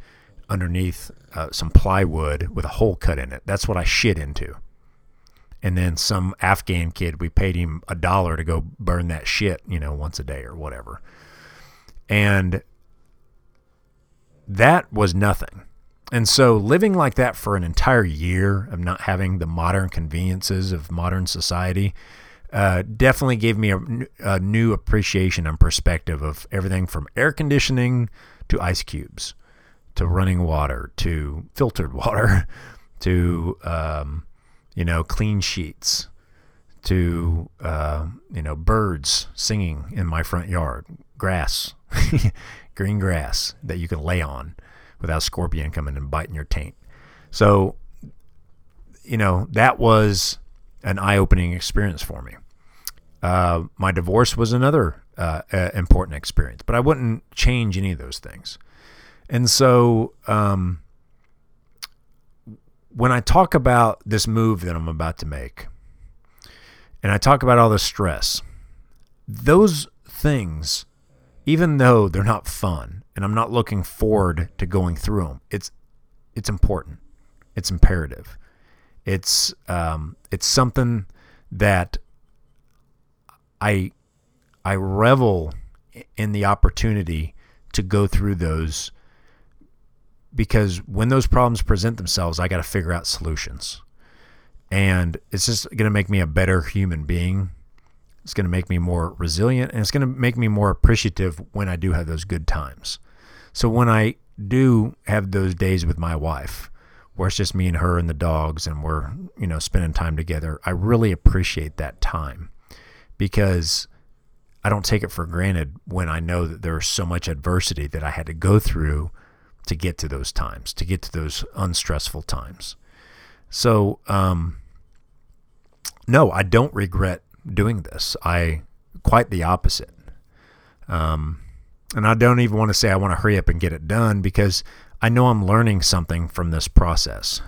S3: underneath uh, some plywood with a hole cut in it. That's what I shit into. And then some Afghan kid, we paid him a dollar to go burn that shit, you know, once a day or whatever. And that was nothing. And so living like that for an entire year of not having the modern conveniences of modern society uh, definitely gave me a, a, new appreciation and perspective of everything from air conditioning to ice cubes to running water to filtered [laughs] water to um, you know clean sheets to uh, you know birds singing in my front yard grass [laughs] green grass that you can lay on without scorpion coming and biting your taint. So, you know, that was an eye opening experience for me. Uh, my divorce was another uh, uh, important experience, but I wouldn't change any of those things. And so, um, when I talk about this move that I'm about to make, and I talk about all the stress, those things, even though they're not fun, and I'm not looking forward to going through them. It's it's important. It's imperative. It's um, it's something that I I revel in the opportunity to go through those because when those problems present themselves, I got to figure out solutions. And it's just going to make me a better human being it's going to make me more resilient and it's going to make me more appreciative when I do have those good times. So when I do have those days with my wife, where it's just me and her and the dogs and we're, you know, spending time together, I really appreciate that time because I don't take it for granted when I know that there's so much adversity that I had to go through to get to those times, to get to those unstressful times. So, um, no, I don't regret doing this. I quite the opposite. Um, and I don't even want to say I want to hurry up and get it done because I know I'm learning something from this process.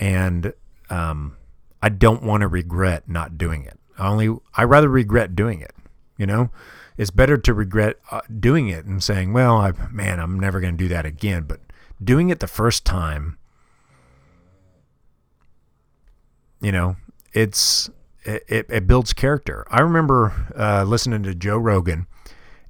S3: And um, I don't want to regret not doing it. I only I rather regret doing it. You know, it's better to regret uh, doing it and saying, "Well, I, man, I'm never going to do that again." But doing it the first time, you know, it's it, it builds character. I remember uh, listening to Joe Rogan,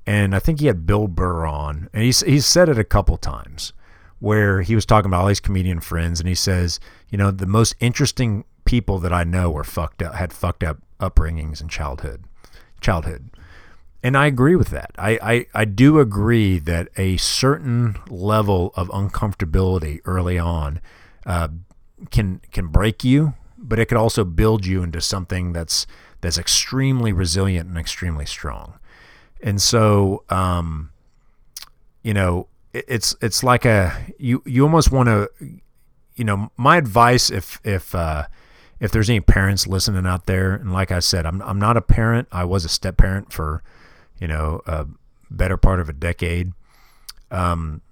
S3: and I think he had Bill Burr on, and he's he's said it a couple times where he was talking about all his comedian friends, and he says, you know, the most interesting people that I know were fucked up, had fucked up upbringings in childhood, childhood. And I agree with that. I, I, I do agree that a certain level of uncomfortability early on uh, can can break you, but it could also build you into something that's that's extremely resilient and extremely strong. And so, um, you know, it, it's it's like a you you almost want to, you know, my advice if if uh, if there's any parents listening out there, and like I said, I'm I'm not a parent. I was a step parent for, you know, a better part of a decade. Um,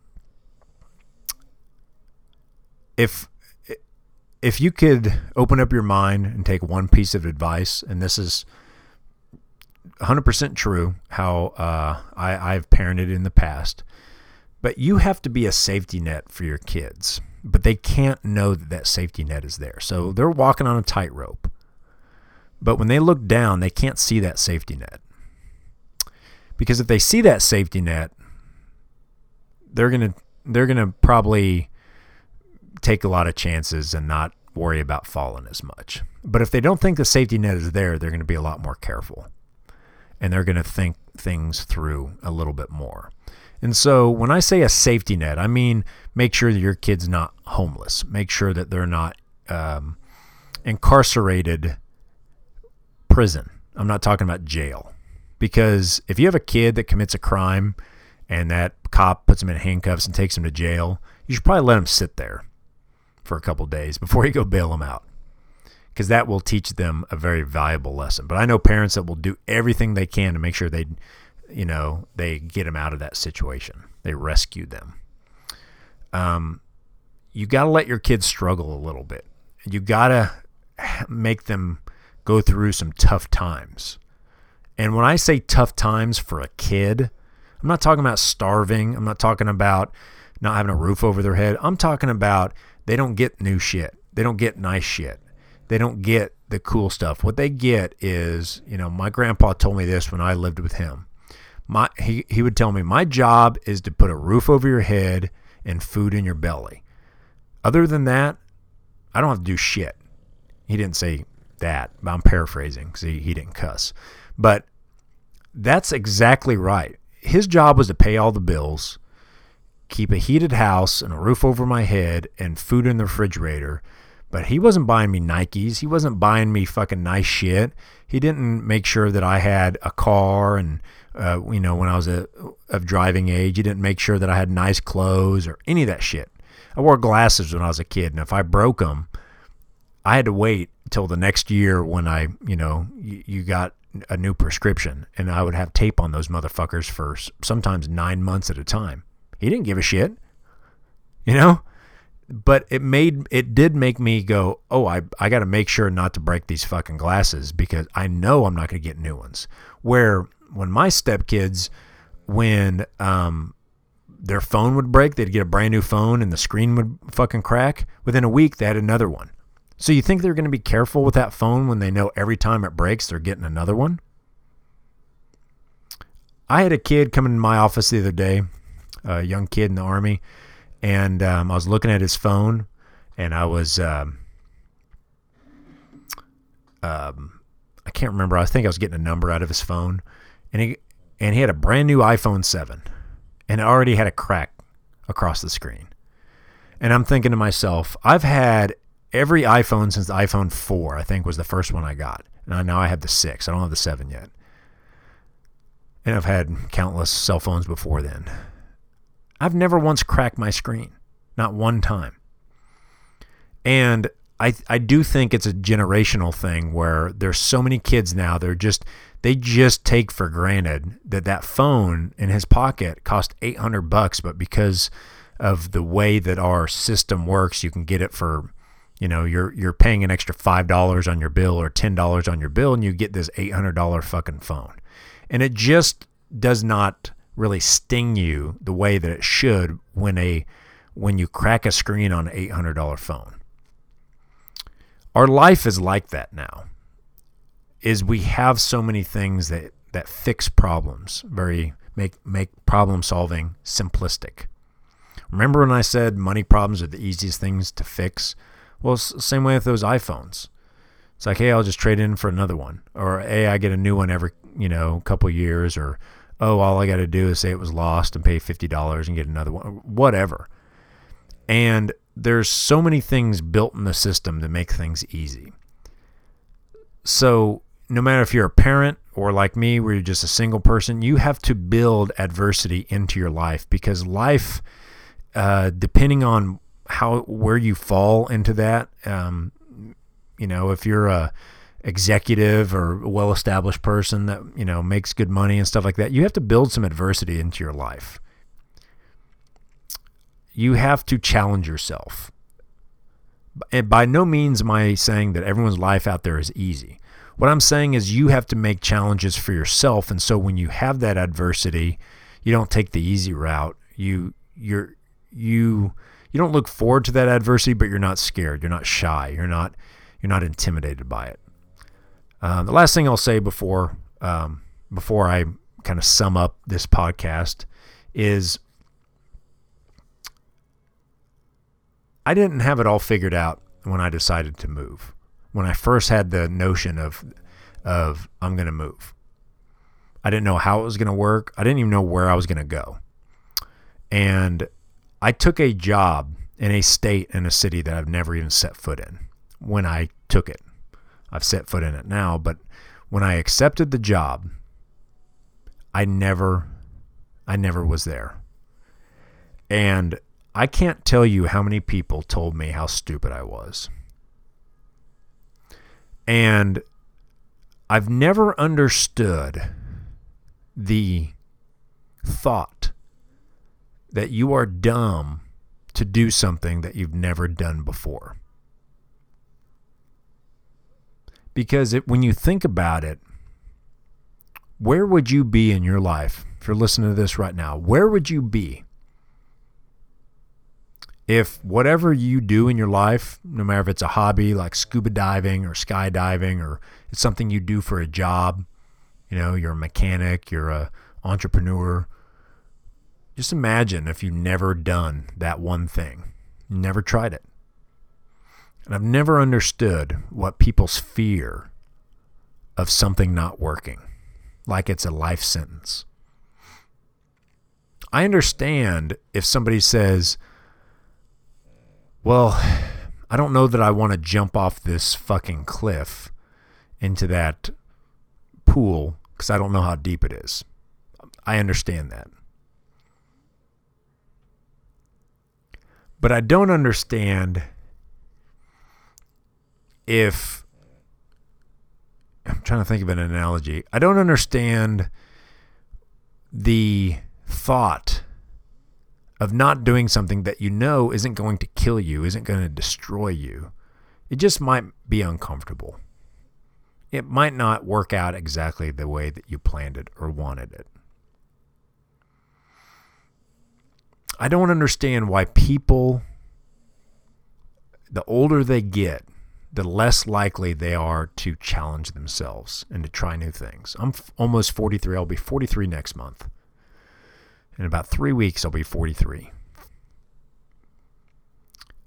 S3: if if you could open up your mind and take one piece of advice, and this is 100% true, how uh, I, I've parented in the past, but you have to be a safety net for your kids but they can't know that that safety net is there. So they're walking on a tightrope. But when they look down, they can't see that safety net. Because if they see that safety net, they're going to they're going to probably take a lot of chances and not worry about falling as much. But if they don't think the safety net is there, they're going to be a lot more careful. And they're going to think things through a little bit more. And so when I say a safety net, I mean make sure that your kid's not homeless. Make sure that they're not um, incarcerated prison. I'm not talking about jail. Because if you have a kid that commits a crime and that cop puts him in handcuffs and takes him to jail, you should probably let him sit there for a couple days before you go bail him out. Because that will teach them a very valuable lesson. But I know parents that will do everything they can to make sure they you know, they get them out of that situation. They rescue them. Um, you got to let your kids struggle a little bit. You got to make them go through some tough times. And when I say tough times for a kid, I'm not talking about starving. I'm not talking about not having a roof over their head. I'm talking about they don't get new shit. They don't get nice shit. They don't get the cool stuff. What they get is, you know, my grandpa told me this when I lived with him. My he, he would tell me my job is to put a roof over your head and food in your belly. Other than that i don't have to do shit. He didn't say that but i'm paraphrasing because he, he didn't cuss. But that's exactly right. His job was to pay all the bills keep a heated house and a roof over my head and food in the refrigerator but he wasn't buying me nikes he wasn't buying me fucking nice shit he didn't make sure that i had a car and uh, you know, when I was a, of driving age. He didn't make sure that I had nice clothes or any of that shit. I wore glasses when I was a kid, and if I broke them, I had to wait till the next year when I, you know, you, you got a new prescription, and I would have tape on those motherfuckers for sometimes nine months at a time. He didn't give a shit, you know. But it made it did make me go, oh, I I got to make sure not to break these fucking glasses because I know I'm not going to get new ones. Where when my stepkids, when um, their phone would break, they'd get a brand new phone and the screen would fucking crack. Within a week, they had another one. So you think they're going to be careful with that phone when they know every time it breaks, they're getting another one? I had a kid come into my office the other day, a young kid in the army, and um, I was looking at his phone, and I was, um, um, I can't remember. I think I was getting a number out of his phone, and he and he had a brand new iPhone 7 and it already had a crack across the screen. And I'm thinking to myself, I've had every iPhone since the iPhone 4, I think was the first one I got. And now I have the 6. I don't have the 7 yet. And I've had countless cell phones before then. I've never once cracked my screen. Not one time. And I I do think it's a generational thing where there's so many kids now they're just they just take for granted that that phone in his pocket cost 800 bucks but because of the way that our system works you can get it for you know you're you're paying an extra $5 on your bill or $10 on your bill and you get this $800 fucking phone and it just does not really sting you the way that it should when a when you crack a screen on an $800 phone. Our life is like that now is we have so many things that that fix problems very make make problem solving simplistic. Remember when i said money problems are the easiest things to fix? Well same way with those iphones. It's like hey i'll just trade in for another one or hey i get a new one every you know couple years or oh all i got to do is say it was lost and pay $50 and get another one whatever and there's so many things built in the system to make things easy. So, no matter if you're a parent or like me, where you're just a single person, you have to build adversity into your life because life, uh, depending on how where you fall into that, um, you know, if you're a executive or a well-established person that you know makes good money and stuff like that, you have to build some adversity into your life you have to challenge yourself. And by no means am I saying that everyone's life out there is easy. What I'm saying is you have to make challenges for yourself. And so when you have that adversity, you don't take the easy route. You you're you you don't look forward to that adversity, but you're not scared. You're not shy. You're not you're not intimidated by it. Um, the last thing I'll say before um, before I kind of sum up this podcast is I didn't have it all figured out when I decided to move. When I first had the notion of of I'm going to move. I didn't know how it was going to work. I didn't even know where I was going to go. And I took a job in a state in a city that I've never even set foot in when I took it. I've set foot in it now, but when I accepted the job, I never I never was there. And I can't tell you how many people told me how stupid I was. And I've never understood the thought that you are dumb to do something that you've never done before. Because it, when you think about it, where would you be in your life? If you're listening to this right now, where would you be if whatever you do in your life, no matter if it's a hobby like scuba diving or skydiving or it's something you do for a job, you know, you're a mechanic, you're a entrepreneur, just imagine if you never done that one thing. Never tried it. And I've never understood what people's fear of something not working, like it's a life sentence. I understand if somebody says, well, I don't know that I want to jump off this fucking cliff into that pool because I don't know how deep it is. I understand that. But I don't understand if I'm trying to think of an analogy. I don't understand the thought of not doing something that you know isn't going to kill you, isn't going to destroy you. It just might be uncomfortable. It might not work out exactly the way that you planned it or wanted it. I don't understand why people, the older they get, the less likely they are to challenge themselves and to try new things. I'm f- almost 43. I'll be 43 next month. In about three weeks, I'll be 43.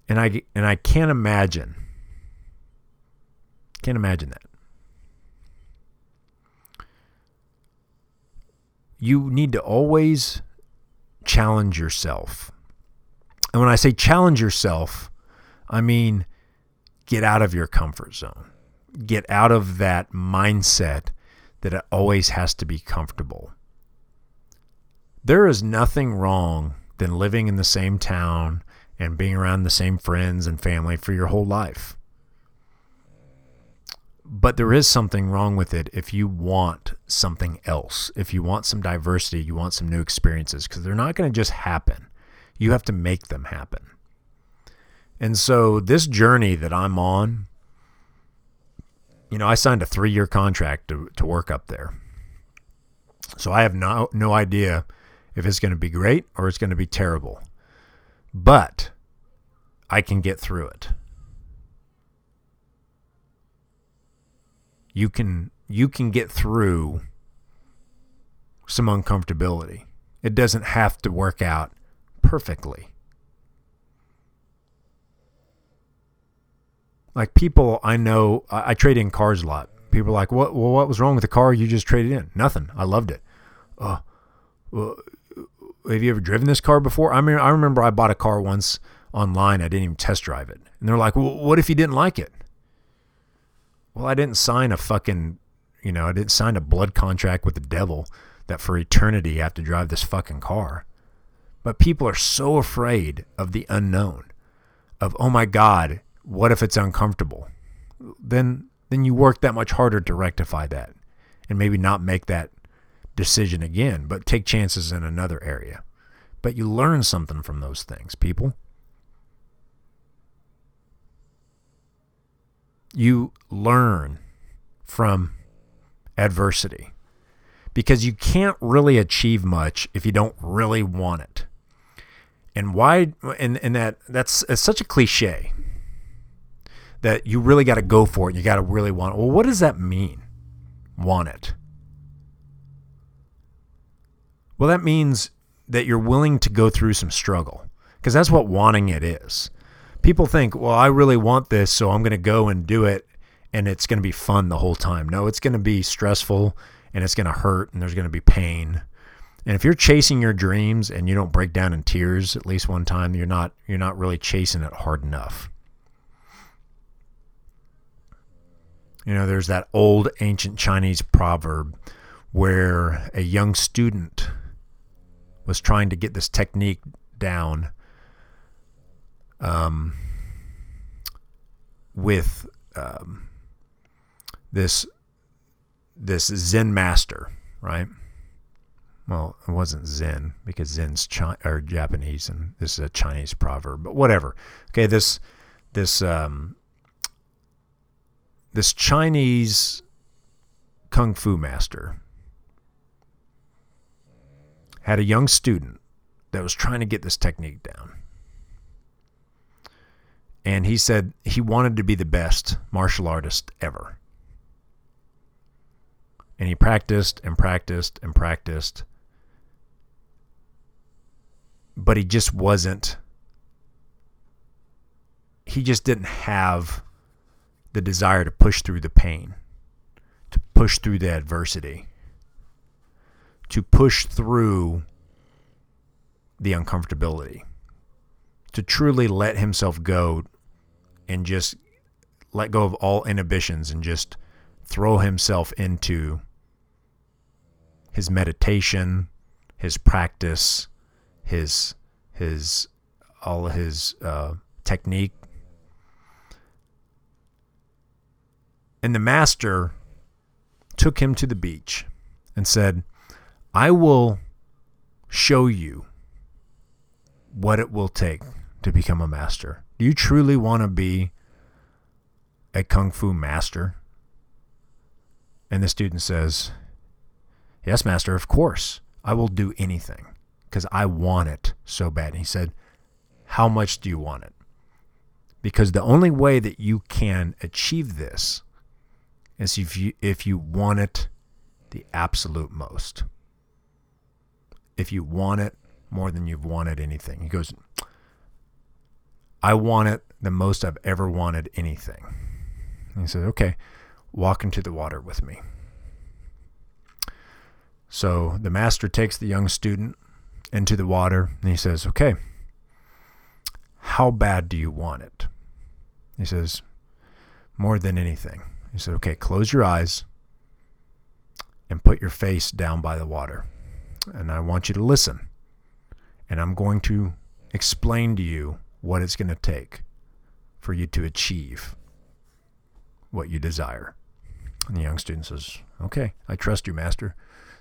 S3: And I, and I can't imagine, can't imagine that. You need to always challenge yourself. And when I say challenge yourself, I mean get out of your comfort zone. Get out of that mindset that it always has to be comfortable. There is nothing wrong than living in the same town and being around the same friends and family for your whole life. but there is something wrong with it if you want something else, if you want some diversity, you want some new experiences, because they're not going to just happen. You have to make them happen. And so, this journey that I'm on, you know, I signed a three year contract to, to work up there. So, I have no, no idea if it's going to be great or it's going to be terrible. But I can get through it. You can you can get through some uncomfortability. It doesn't have to work out perfectly. Like people I know, I, I trade in cars a lot. People are like, "What? Well, what was wrong with the car you just traded in?" Nothing. I loved it. Uh, well, have you ever driven this car before? I mean, I remember I bought a car once online. I didn't even test drive it, and they're like, "Well, what if you didn't like it?" Well, I didn't sign a fucking, you know, I didn't sign a blood contract with the devil that for eternity I have to drive this fucking car. But people are so afraid of the unknown, of oh my god, what if it's uncomfortable? Then then you work that much harder to rectify that and maybe not make that decision again, but take chances in another area. But you learn something from those things, people. You learn from adversity because you can't really achieve much if you don't really want it. And why and, and that that's such a cliche that you really got to go for it. You got to really want it. Well, what does that mean? Want it. Well, that means that you're willing to go through some struggle because that's what wanting it is. People think, well, I really want this, so I'm going to go and do it and it's going to be fun the whole time. No, it's going to be stressful and it's going to hurt and there's going to be pain. And if you're chasing your dreams and you don't break down in tears at least one time, you're not you're not really chasing it hard enough. You know, there's that old ancient Chinese proverb where a young student was trying to get this technique down um, with um, this this Zen master, right? Well, it wasn't Zen because Zen's Chi- or Japanese, and this is a Chinese proverb. But whatever. Okay, this this um, this Chinese kung fu master had a young student that was trying to get this technique down. And he said he wanted to be the best martial artist ever. And he practiced and practiced and practiced. But he just wasn't, he just didn't have the desire to push through the pain, to push through the adversity to push through the uncomfortability, to truly let himself go and just let go of all inhibitions and just throw himself into his meditation, his practice, his his all his uh, technique. And the master took him to the beach and said, I will show you what it will take to become a master. Do you truly want to be a kung fu master? And the student says, Yes, master, of course. I will do anything because I want it so bad. And he said, How much do you want it? Because the only way that you can achieve this is if you if you want it the absolute most if you want it more than you've wanted anything. He goes, I want it the most I've ever wanted anything. And he says, Okay, walk into the water with me. So the master takes the young student into the water and he says, Okay, how bad do you want it? He says, More than anything. He said, Okay, close your eyes and put your face down by the water and I want you to listen. And I'm going to explain to you what it's going to take for you to achieve what you desire. And the young student says, Okay, I trust you, master.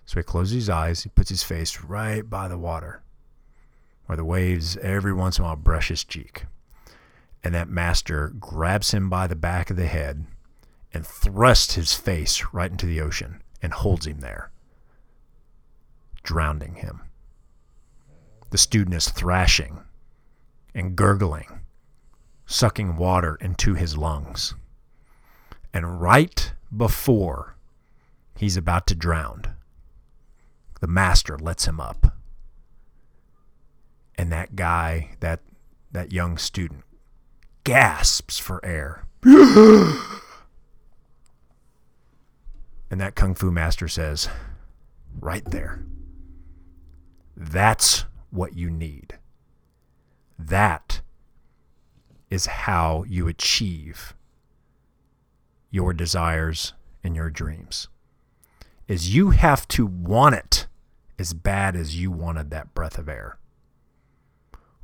S3: So he closes his eyes, he puts his face right by the water, where the waves every once in a while brush his cheek. And that master grabs him by the back of the head and thrusts his face right into the ocean and holds him there, drowning him. The student is thrashing and gurgling, sucking water into his lungs. And right before he's about to drown, the master lets him up. And that guy, that that young student, gasps for air. And that kung fu master says, right there. That's what you need. That is how you achieve your desires and your dreams. Is you have to want it as bad as you wanted that breath of air.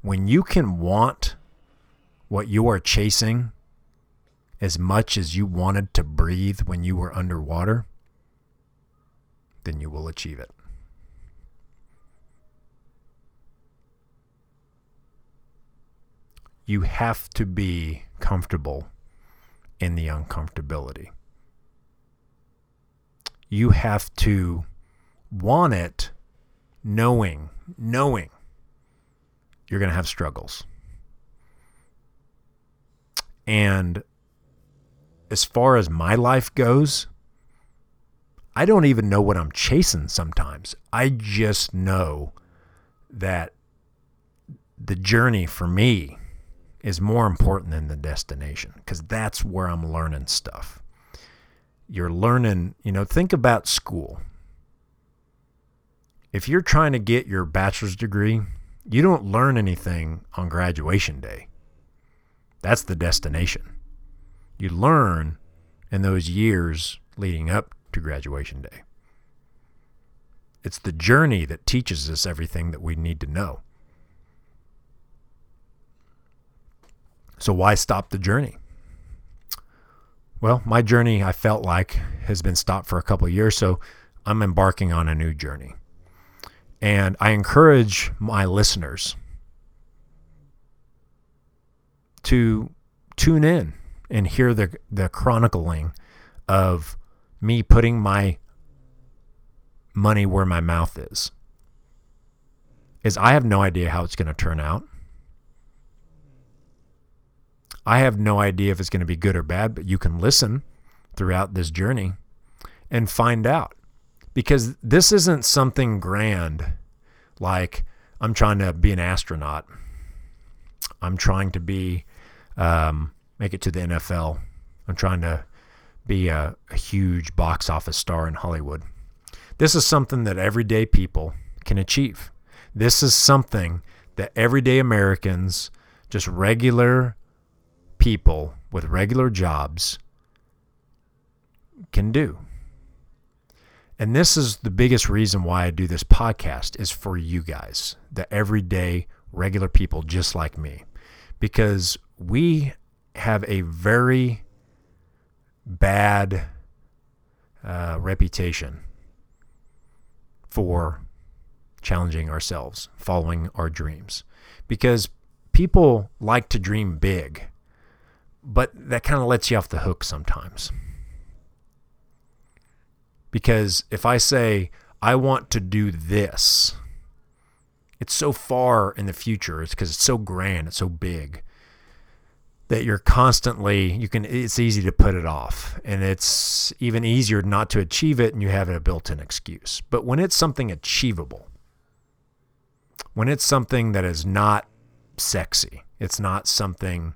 S3: When you can want what you are chasing as much as you wanted to breathe when you were underwater, then you will achieve it. You have to be comfortable in the uncomfortability. You have to want it knowing, knowing you're going to have struggles. And as far as my life goes, I don't even know what I'm chasing sometimes. I just know that the journey for me is more important than the destination because that's where I'm learning stuff. You're learning, you know, think about school. If you're trying to get your bachelor's degree, you don't learn anything on graduation day. That's the destination. You learn in those years leading up to graduation day. It's the journey that teaches us everything that we need to know. So, why stop the journey? Well, my journey, I felt like, has been stopped for a couple of years, so I'm embarking on a new journey. And I encourage my listeners to tune in and hear the, the chronicling of me putting my money where my mouth is. Is I have no idea how it's going to turn out. I have no idea if it's going to be good or bad, but you can listen throughout this journey and find out. Because this isn't something grand like I'm trying to be an astronaut. I'm trying to be, um, make it to the NFL. I'm trying to be a, a huge box office star in Hollywood. This is something that everyday people can achieve. This is something that everyday Americans, just regular people with regular jobs, can do. And this is the biggest reason why I do this podcast is for you guys, the everyday regular people just like me. Because we have a very bad uh, reputation for challenging ourselves, following our dreams. Because people like to dream big, but that kind of lets you off the hook sometimes. Because if I say, I want to do this, it's so far in the future. It's because it's so grand, it's so big that you're constantly you can it's easy to put it off and it's even easier not to achieve it and you have a built-in excuse. But when it's something achievable when it's something that is not sexy it's not something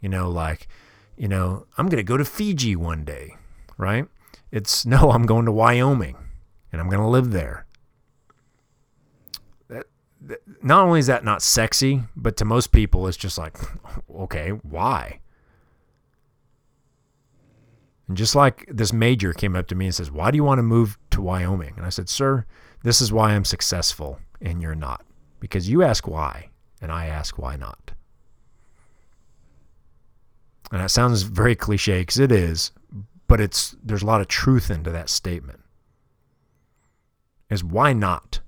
S3: you know like you know i'm going to go to fiji one day right? It's no i'm going to wyoming and i'm going to live there not only is that not sexy, but to most people, it's just like, [laughs] okay, why? And just like this major came up to me and says, Why do you want to move to Wyoming? And I said, Sir, this is why I'm successful and you're not. Because you ask why, and I ask why not. And that sounds very cliche because it is, but it's there's a lot of truth into that statement. Is why not?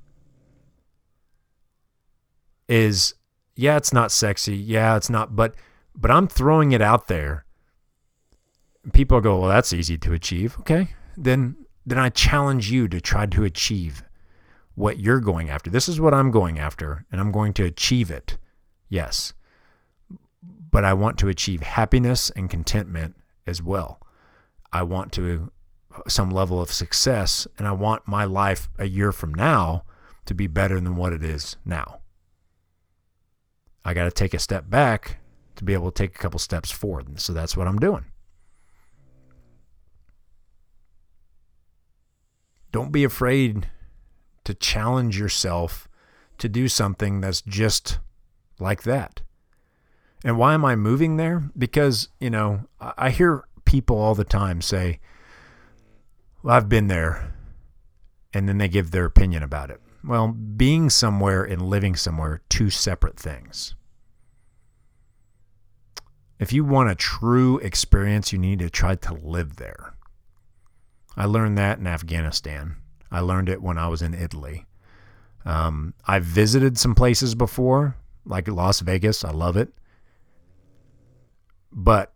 S3: Is yeah, it's not sexy. Yeah, it's not, but but I'm throwing it out there. People go, well, that's easy to achieve. Okay, then then I challenge you to try to achieve what you're going after. This is what I'm going after, and I'm going to achieve it. Yes. But I want to achieve happiness and contentment as well. I want to some level of success, and I want my life a year from now to be better than what it is now. I got to take a step back to be able to take a couple steps forward. And so that's what I'm doing. Don't be afraid to challenge yourself to do something that's just like that. And why am I moving there? Because, you know, I hear people all the time say, well, I've been there. And then they give their opinion about it. Well, being somewhere and living somewhere, two separate things. If you want a true experience, you need to try to live there. I learned that in Afghanistan. I learned it when I was in Italy. Um, I've visited some places before, like Las Vegas. I love it. But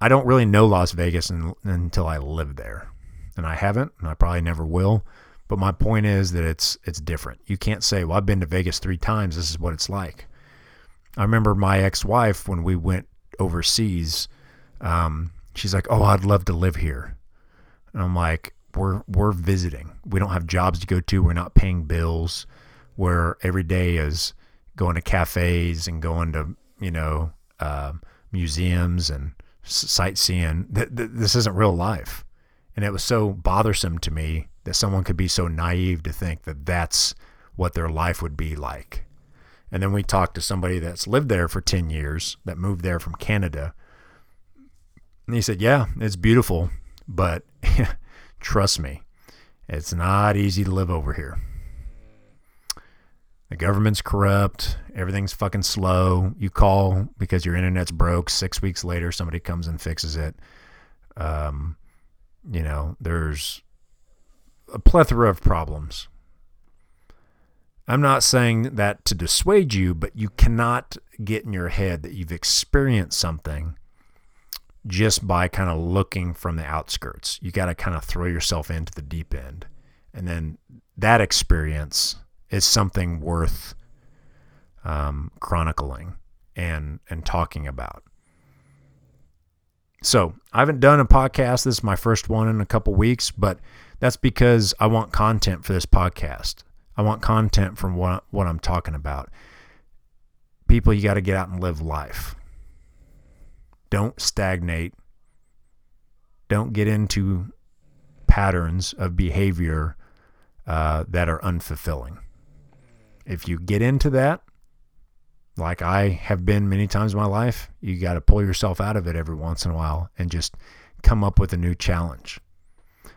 S3: I don't really know Las Vegas in, until I live there. And I haven't, and I probably never will. But my point is that it's it's different. You can't say, "Well, I've been to Vegas 3 times. This is what it's like." I remember my ex-wife when we went overseas. Um, she's like, "Oh, I'd love to live here," and I'm like, "We're we're visiting. We don't have jobs to go to. We're not paying bills. Where every day is going to cafes and going to you know uh, museums and sightseeing. Th- th- this isn't real life." And it was so bothersome to me that someone could be so naive to think that that's what their life would be like. And then we talked to somebody that's lived there for 10 years that moved there from Canada. And he said, Yeah, it's beautiful, but [laughs] trust me, it's not easy to live over here. The government's corrupt. Everything's fucking slow. You call because your internet's broke. Six weeks later, somebody comes and fixes it. Um, you know, there's a plethora of problems. I'm not saying that to dissuade you, but you cannot get in your head that you've experienced something just by kind of looking from the outskirts. You got to kind of throw yourself into the deep end. And then that experience is something worth um, chronicling and, and talking about. So I haven't done a podcast. This is my first one in a couple weeks, but that's because I want content for this podcast. I want content from what what I'm talking about. People, you got to get out and live life. Don't stagnate. Don't get into patterns of behavior uh, that are unfulfilling. If you get into that, like I have been many times in my life, you got to pull yourself out of it every once in a while and just come up with a new challenge.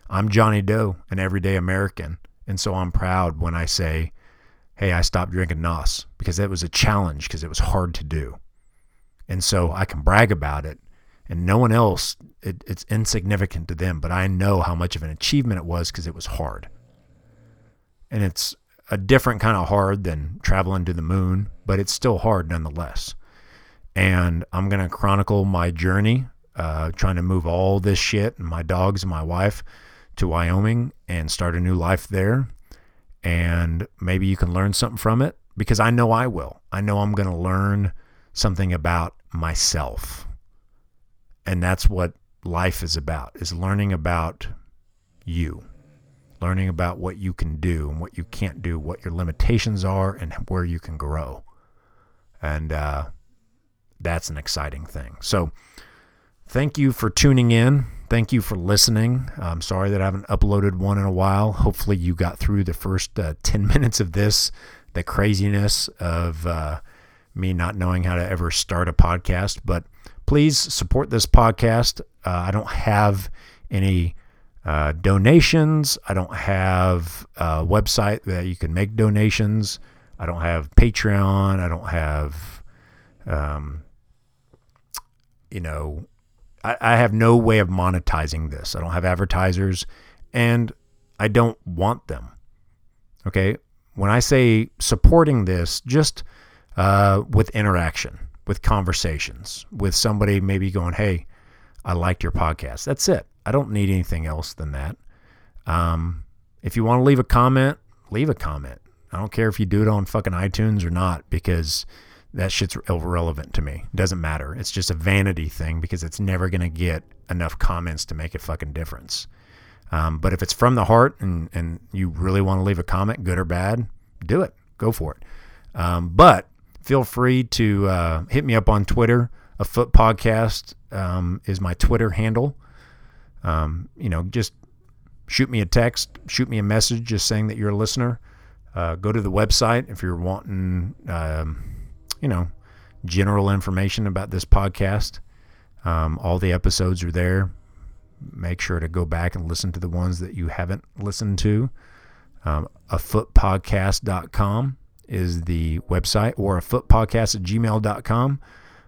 S3: I'm Johnny Doe, an everyday American, and so I'm proud when I say, "Hey, I stopped drinking NOS because it was a challenge because it was hard to do." And so I can brag about it, and no one else it, it's insignificant to them, but I know how much of an achievement it was because it was hard. And it's a different kind of hard than traveling to the moon, but it's still hard nonetheless. And I'm going to chronicle my journey, uh, trying to move all this shit and my dogs and my wife to Wyoming and start a new life there. And maybe you can learn something from it because I know I will. I know I'm going to learn something about myself. And that's what life is about, is learning about you learning about what you can do and what you can't do, what your limitations are, and where you can grow. And uh, that's an exciting thing. So, thank you for tuning in. Thank you for listening. I'm sorry that I haven't uploaded one in a while. Hopefully, you got through the first uh, [laughs] 10 minutes of this, the craziness of uh, me not knowing how to ever start a podcast. But please support this podcast. Uh, I don't have any uh, donations. I don't have a website that you can make donations. I don't have Patreon. I don't have, um, you know, I, I have no way of monetizing this. I don't have advertisers, and I don't want them. Okay, when I say supporting this, just uh, with interaction, with conversations, with somebody maybe going, "Hey, I liked your podcast." That's it. I don't need anything else than that. Um, if you want to leave a comment, leave a comment. I don't care if you do it on fucking iTunes or not because that shit's irrelevant to me. It doesn't matter. It's just a vanity thing because it's never going to get enough comments to make a fucking difference. Um, but if it's from the heart and, and you really want to leave a comment, good or bad, do it. Go for it. Um, but feel free to uh, hit me up on Twitter. A Foot Podcast um, is my Twitter handle. Um, you know, just shoot me a text, shoot me a message just saying that you're a listener. Uh, go to the website if you're wanting, um, you know, general information about this podcast. Um, all the episodes are there. Make sure to go back and listen to the ones that you haven't listened to. Um, afootpodcast.com is the website or a footpodcast at gmail.com.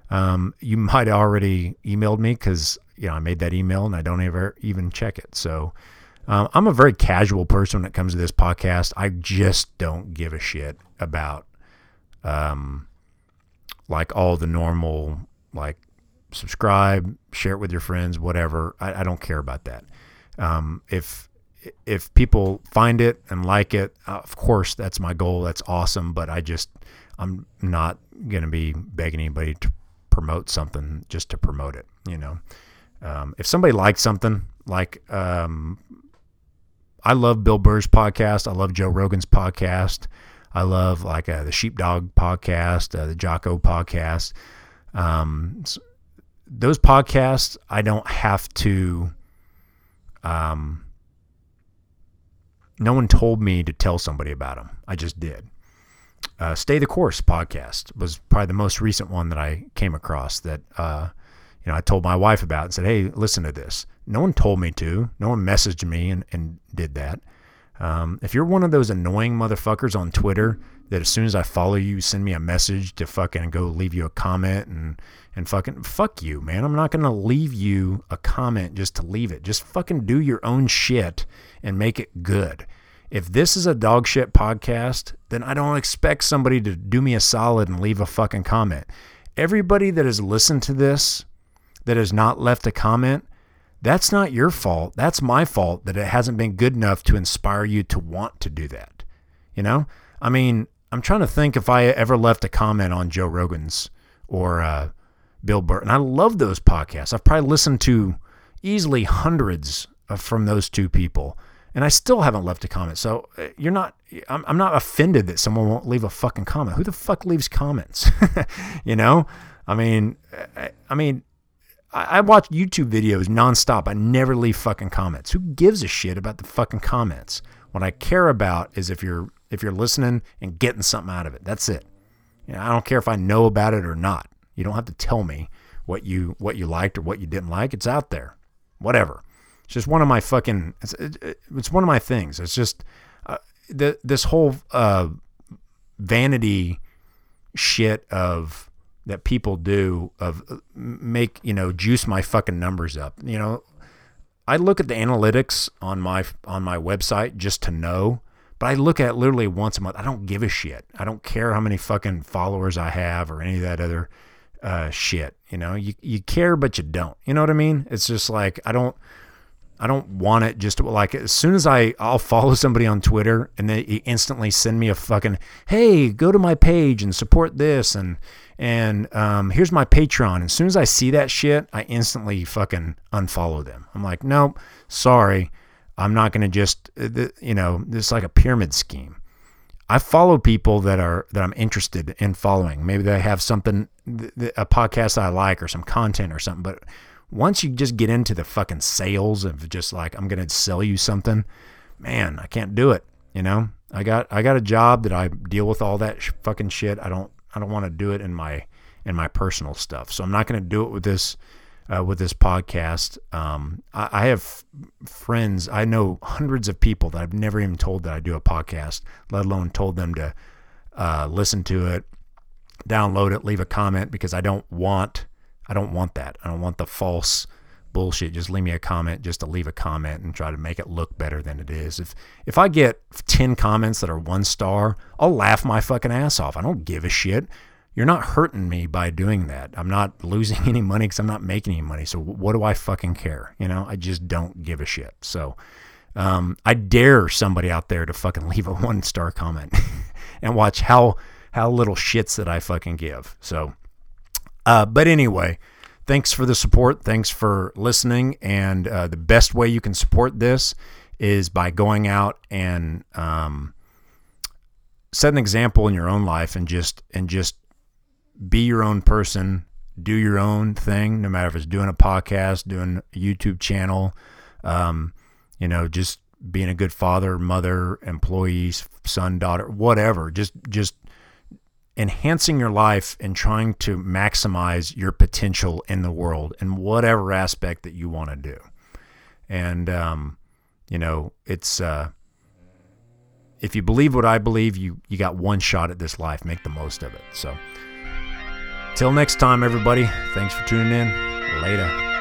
S3: Um, you might already emailed me because you know I made that email and I don't ever even check it. So um, I'm a very casual person when it comes to this podcast. I just don't give a shit about um, like all the normal like subscribe, share it with your friends, whatever. I, I don't care about that. Um, if if people find it and like it, uh, of course that's my goal. That's awesome. But I just I'm not gonna be begging anybody to promote something just to promote it. You know, um, if somebody likes something, like um, I love Bill Burr's podcast. I love Joe Rogan's podcast. I love like uh, the Sheepdog podcast, uh, the Jocko podcast. Um, those podcasts, I don't have to. Um, no one told me to tell somebody about them. I just did. Uh, Stay the Course podcast was probably the most recent one that I came across that uh, you know I told my wife about and said, "Hey, listen to this." No one told me to. No one messaged me and, and did that. Um, if you're one of those annoying motherfuckers on Twitter that as soon as I follow you, send me a message to fucking go leave you a comment and and fucking fuck you, man. I'm not gonna leave you a comment just to leave it. Just fucking do your own shit and make it good. If this is a dog shit podcast, then I don't expect somebody to do me a solid and leave a fucking comment. Everybody that has listened to this that has not left a comment, that's not your fault. That's my fault that it hasn't been good enough to inspire you to want to do that. You know? I mean, I'm trying to think if I ever left a comment on Joe Rogan's or uh, Bill Burr. And I love those podcasts. I've probably listened to easily hundreds from those two people. And I still haven't left a comment. So uh, you're not, I'm, I'm not offended that someone won't leave a fucking comment. Who the fuck leaves comments? [laughs] you know? I mean, I, I mean, I, watch YouTube videos nonstop. I never leave fucking comments. Who gives a shit about the fucking comments? What I care about is if you're if you're listening and getting something out of it. That's it. You know, I don't care if I know about it or not. You don't have to tell me what you what you liked or what you didn't like. It's out there. Whatever. It's just one of my fucking. It's, it's one of my things. It's just uh, the this whole uh, vanity shit of that people do of uh, make you know juice my fucking numbers up. You know, I look at the analytics on my on my website just to know, but I look at literally once a month. I don't give a shit. I don't care how many fucking followers I have or any of that other uh, shit. You know, you you care but you don't. You know what I mean? It's just like I don't. I don't want it just to, like as soon as I I'll follow somebody on Twitter and they instantly send me a fucking hey go to my page and support this and and um, here's my Patreon. As soon as I see that shit, I instantly fucking unfollow them. I'm like, nope, sorry, I'm not gonna just, uh, you know, is like a pyramid scheme. I follow people that are that I'm interested in following. Maybe they have something, a podcast I like, or some content or something. But once you just get into the fucking sales of just like I'm gonna sell you something, man, I can't do it. You know, I got I got a job that I deal with all that sh- fucking shit. I don't I don't want to do it in my in my personal stuff. So I'm not going to do it with this uh, with this podcast. Um, I, I, have friends. I know hundreds of people that I've never even told that I do a podcast, let alone told them to uh, listen to it, download it, leave a comment because I don't want I don't want that. I don't want the false bullshit. Just leave me a comment just to leave a comment and try to make it look better than it is. If if I get 10 comments that are one star, I'll laugh my fucking ass off. I don't give a shit. You're not hurting me by doing that. I'm not [laughs] losing any money because I'm not making any money. So what do I fucking care? You know, I just don't give a shit. So um, I dare somebody out there to fucking [laughs] leave a one star comment [laughs] and watch how how little shits that I fucking give. So, uh, but anyway, thanks for the support. Thanks for listening. And uh, the best way you can support this is by going out and um, set an example in your own life and just and just be your own person. Do your own thing, no matter if it's doing a podcast, doing a YouTube channel, um, you know, just being a good father, mother, employees, son, daughter, whatever. Just just enhancing your life and trying to maximize your potential in the world in whatever aspect that you want to do. And um, you know, it's uh, if you believe what I believe, you you got one shot at this life. Make the most of it. So, till next time, everybody. Thanks for tuning in. Later.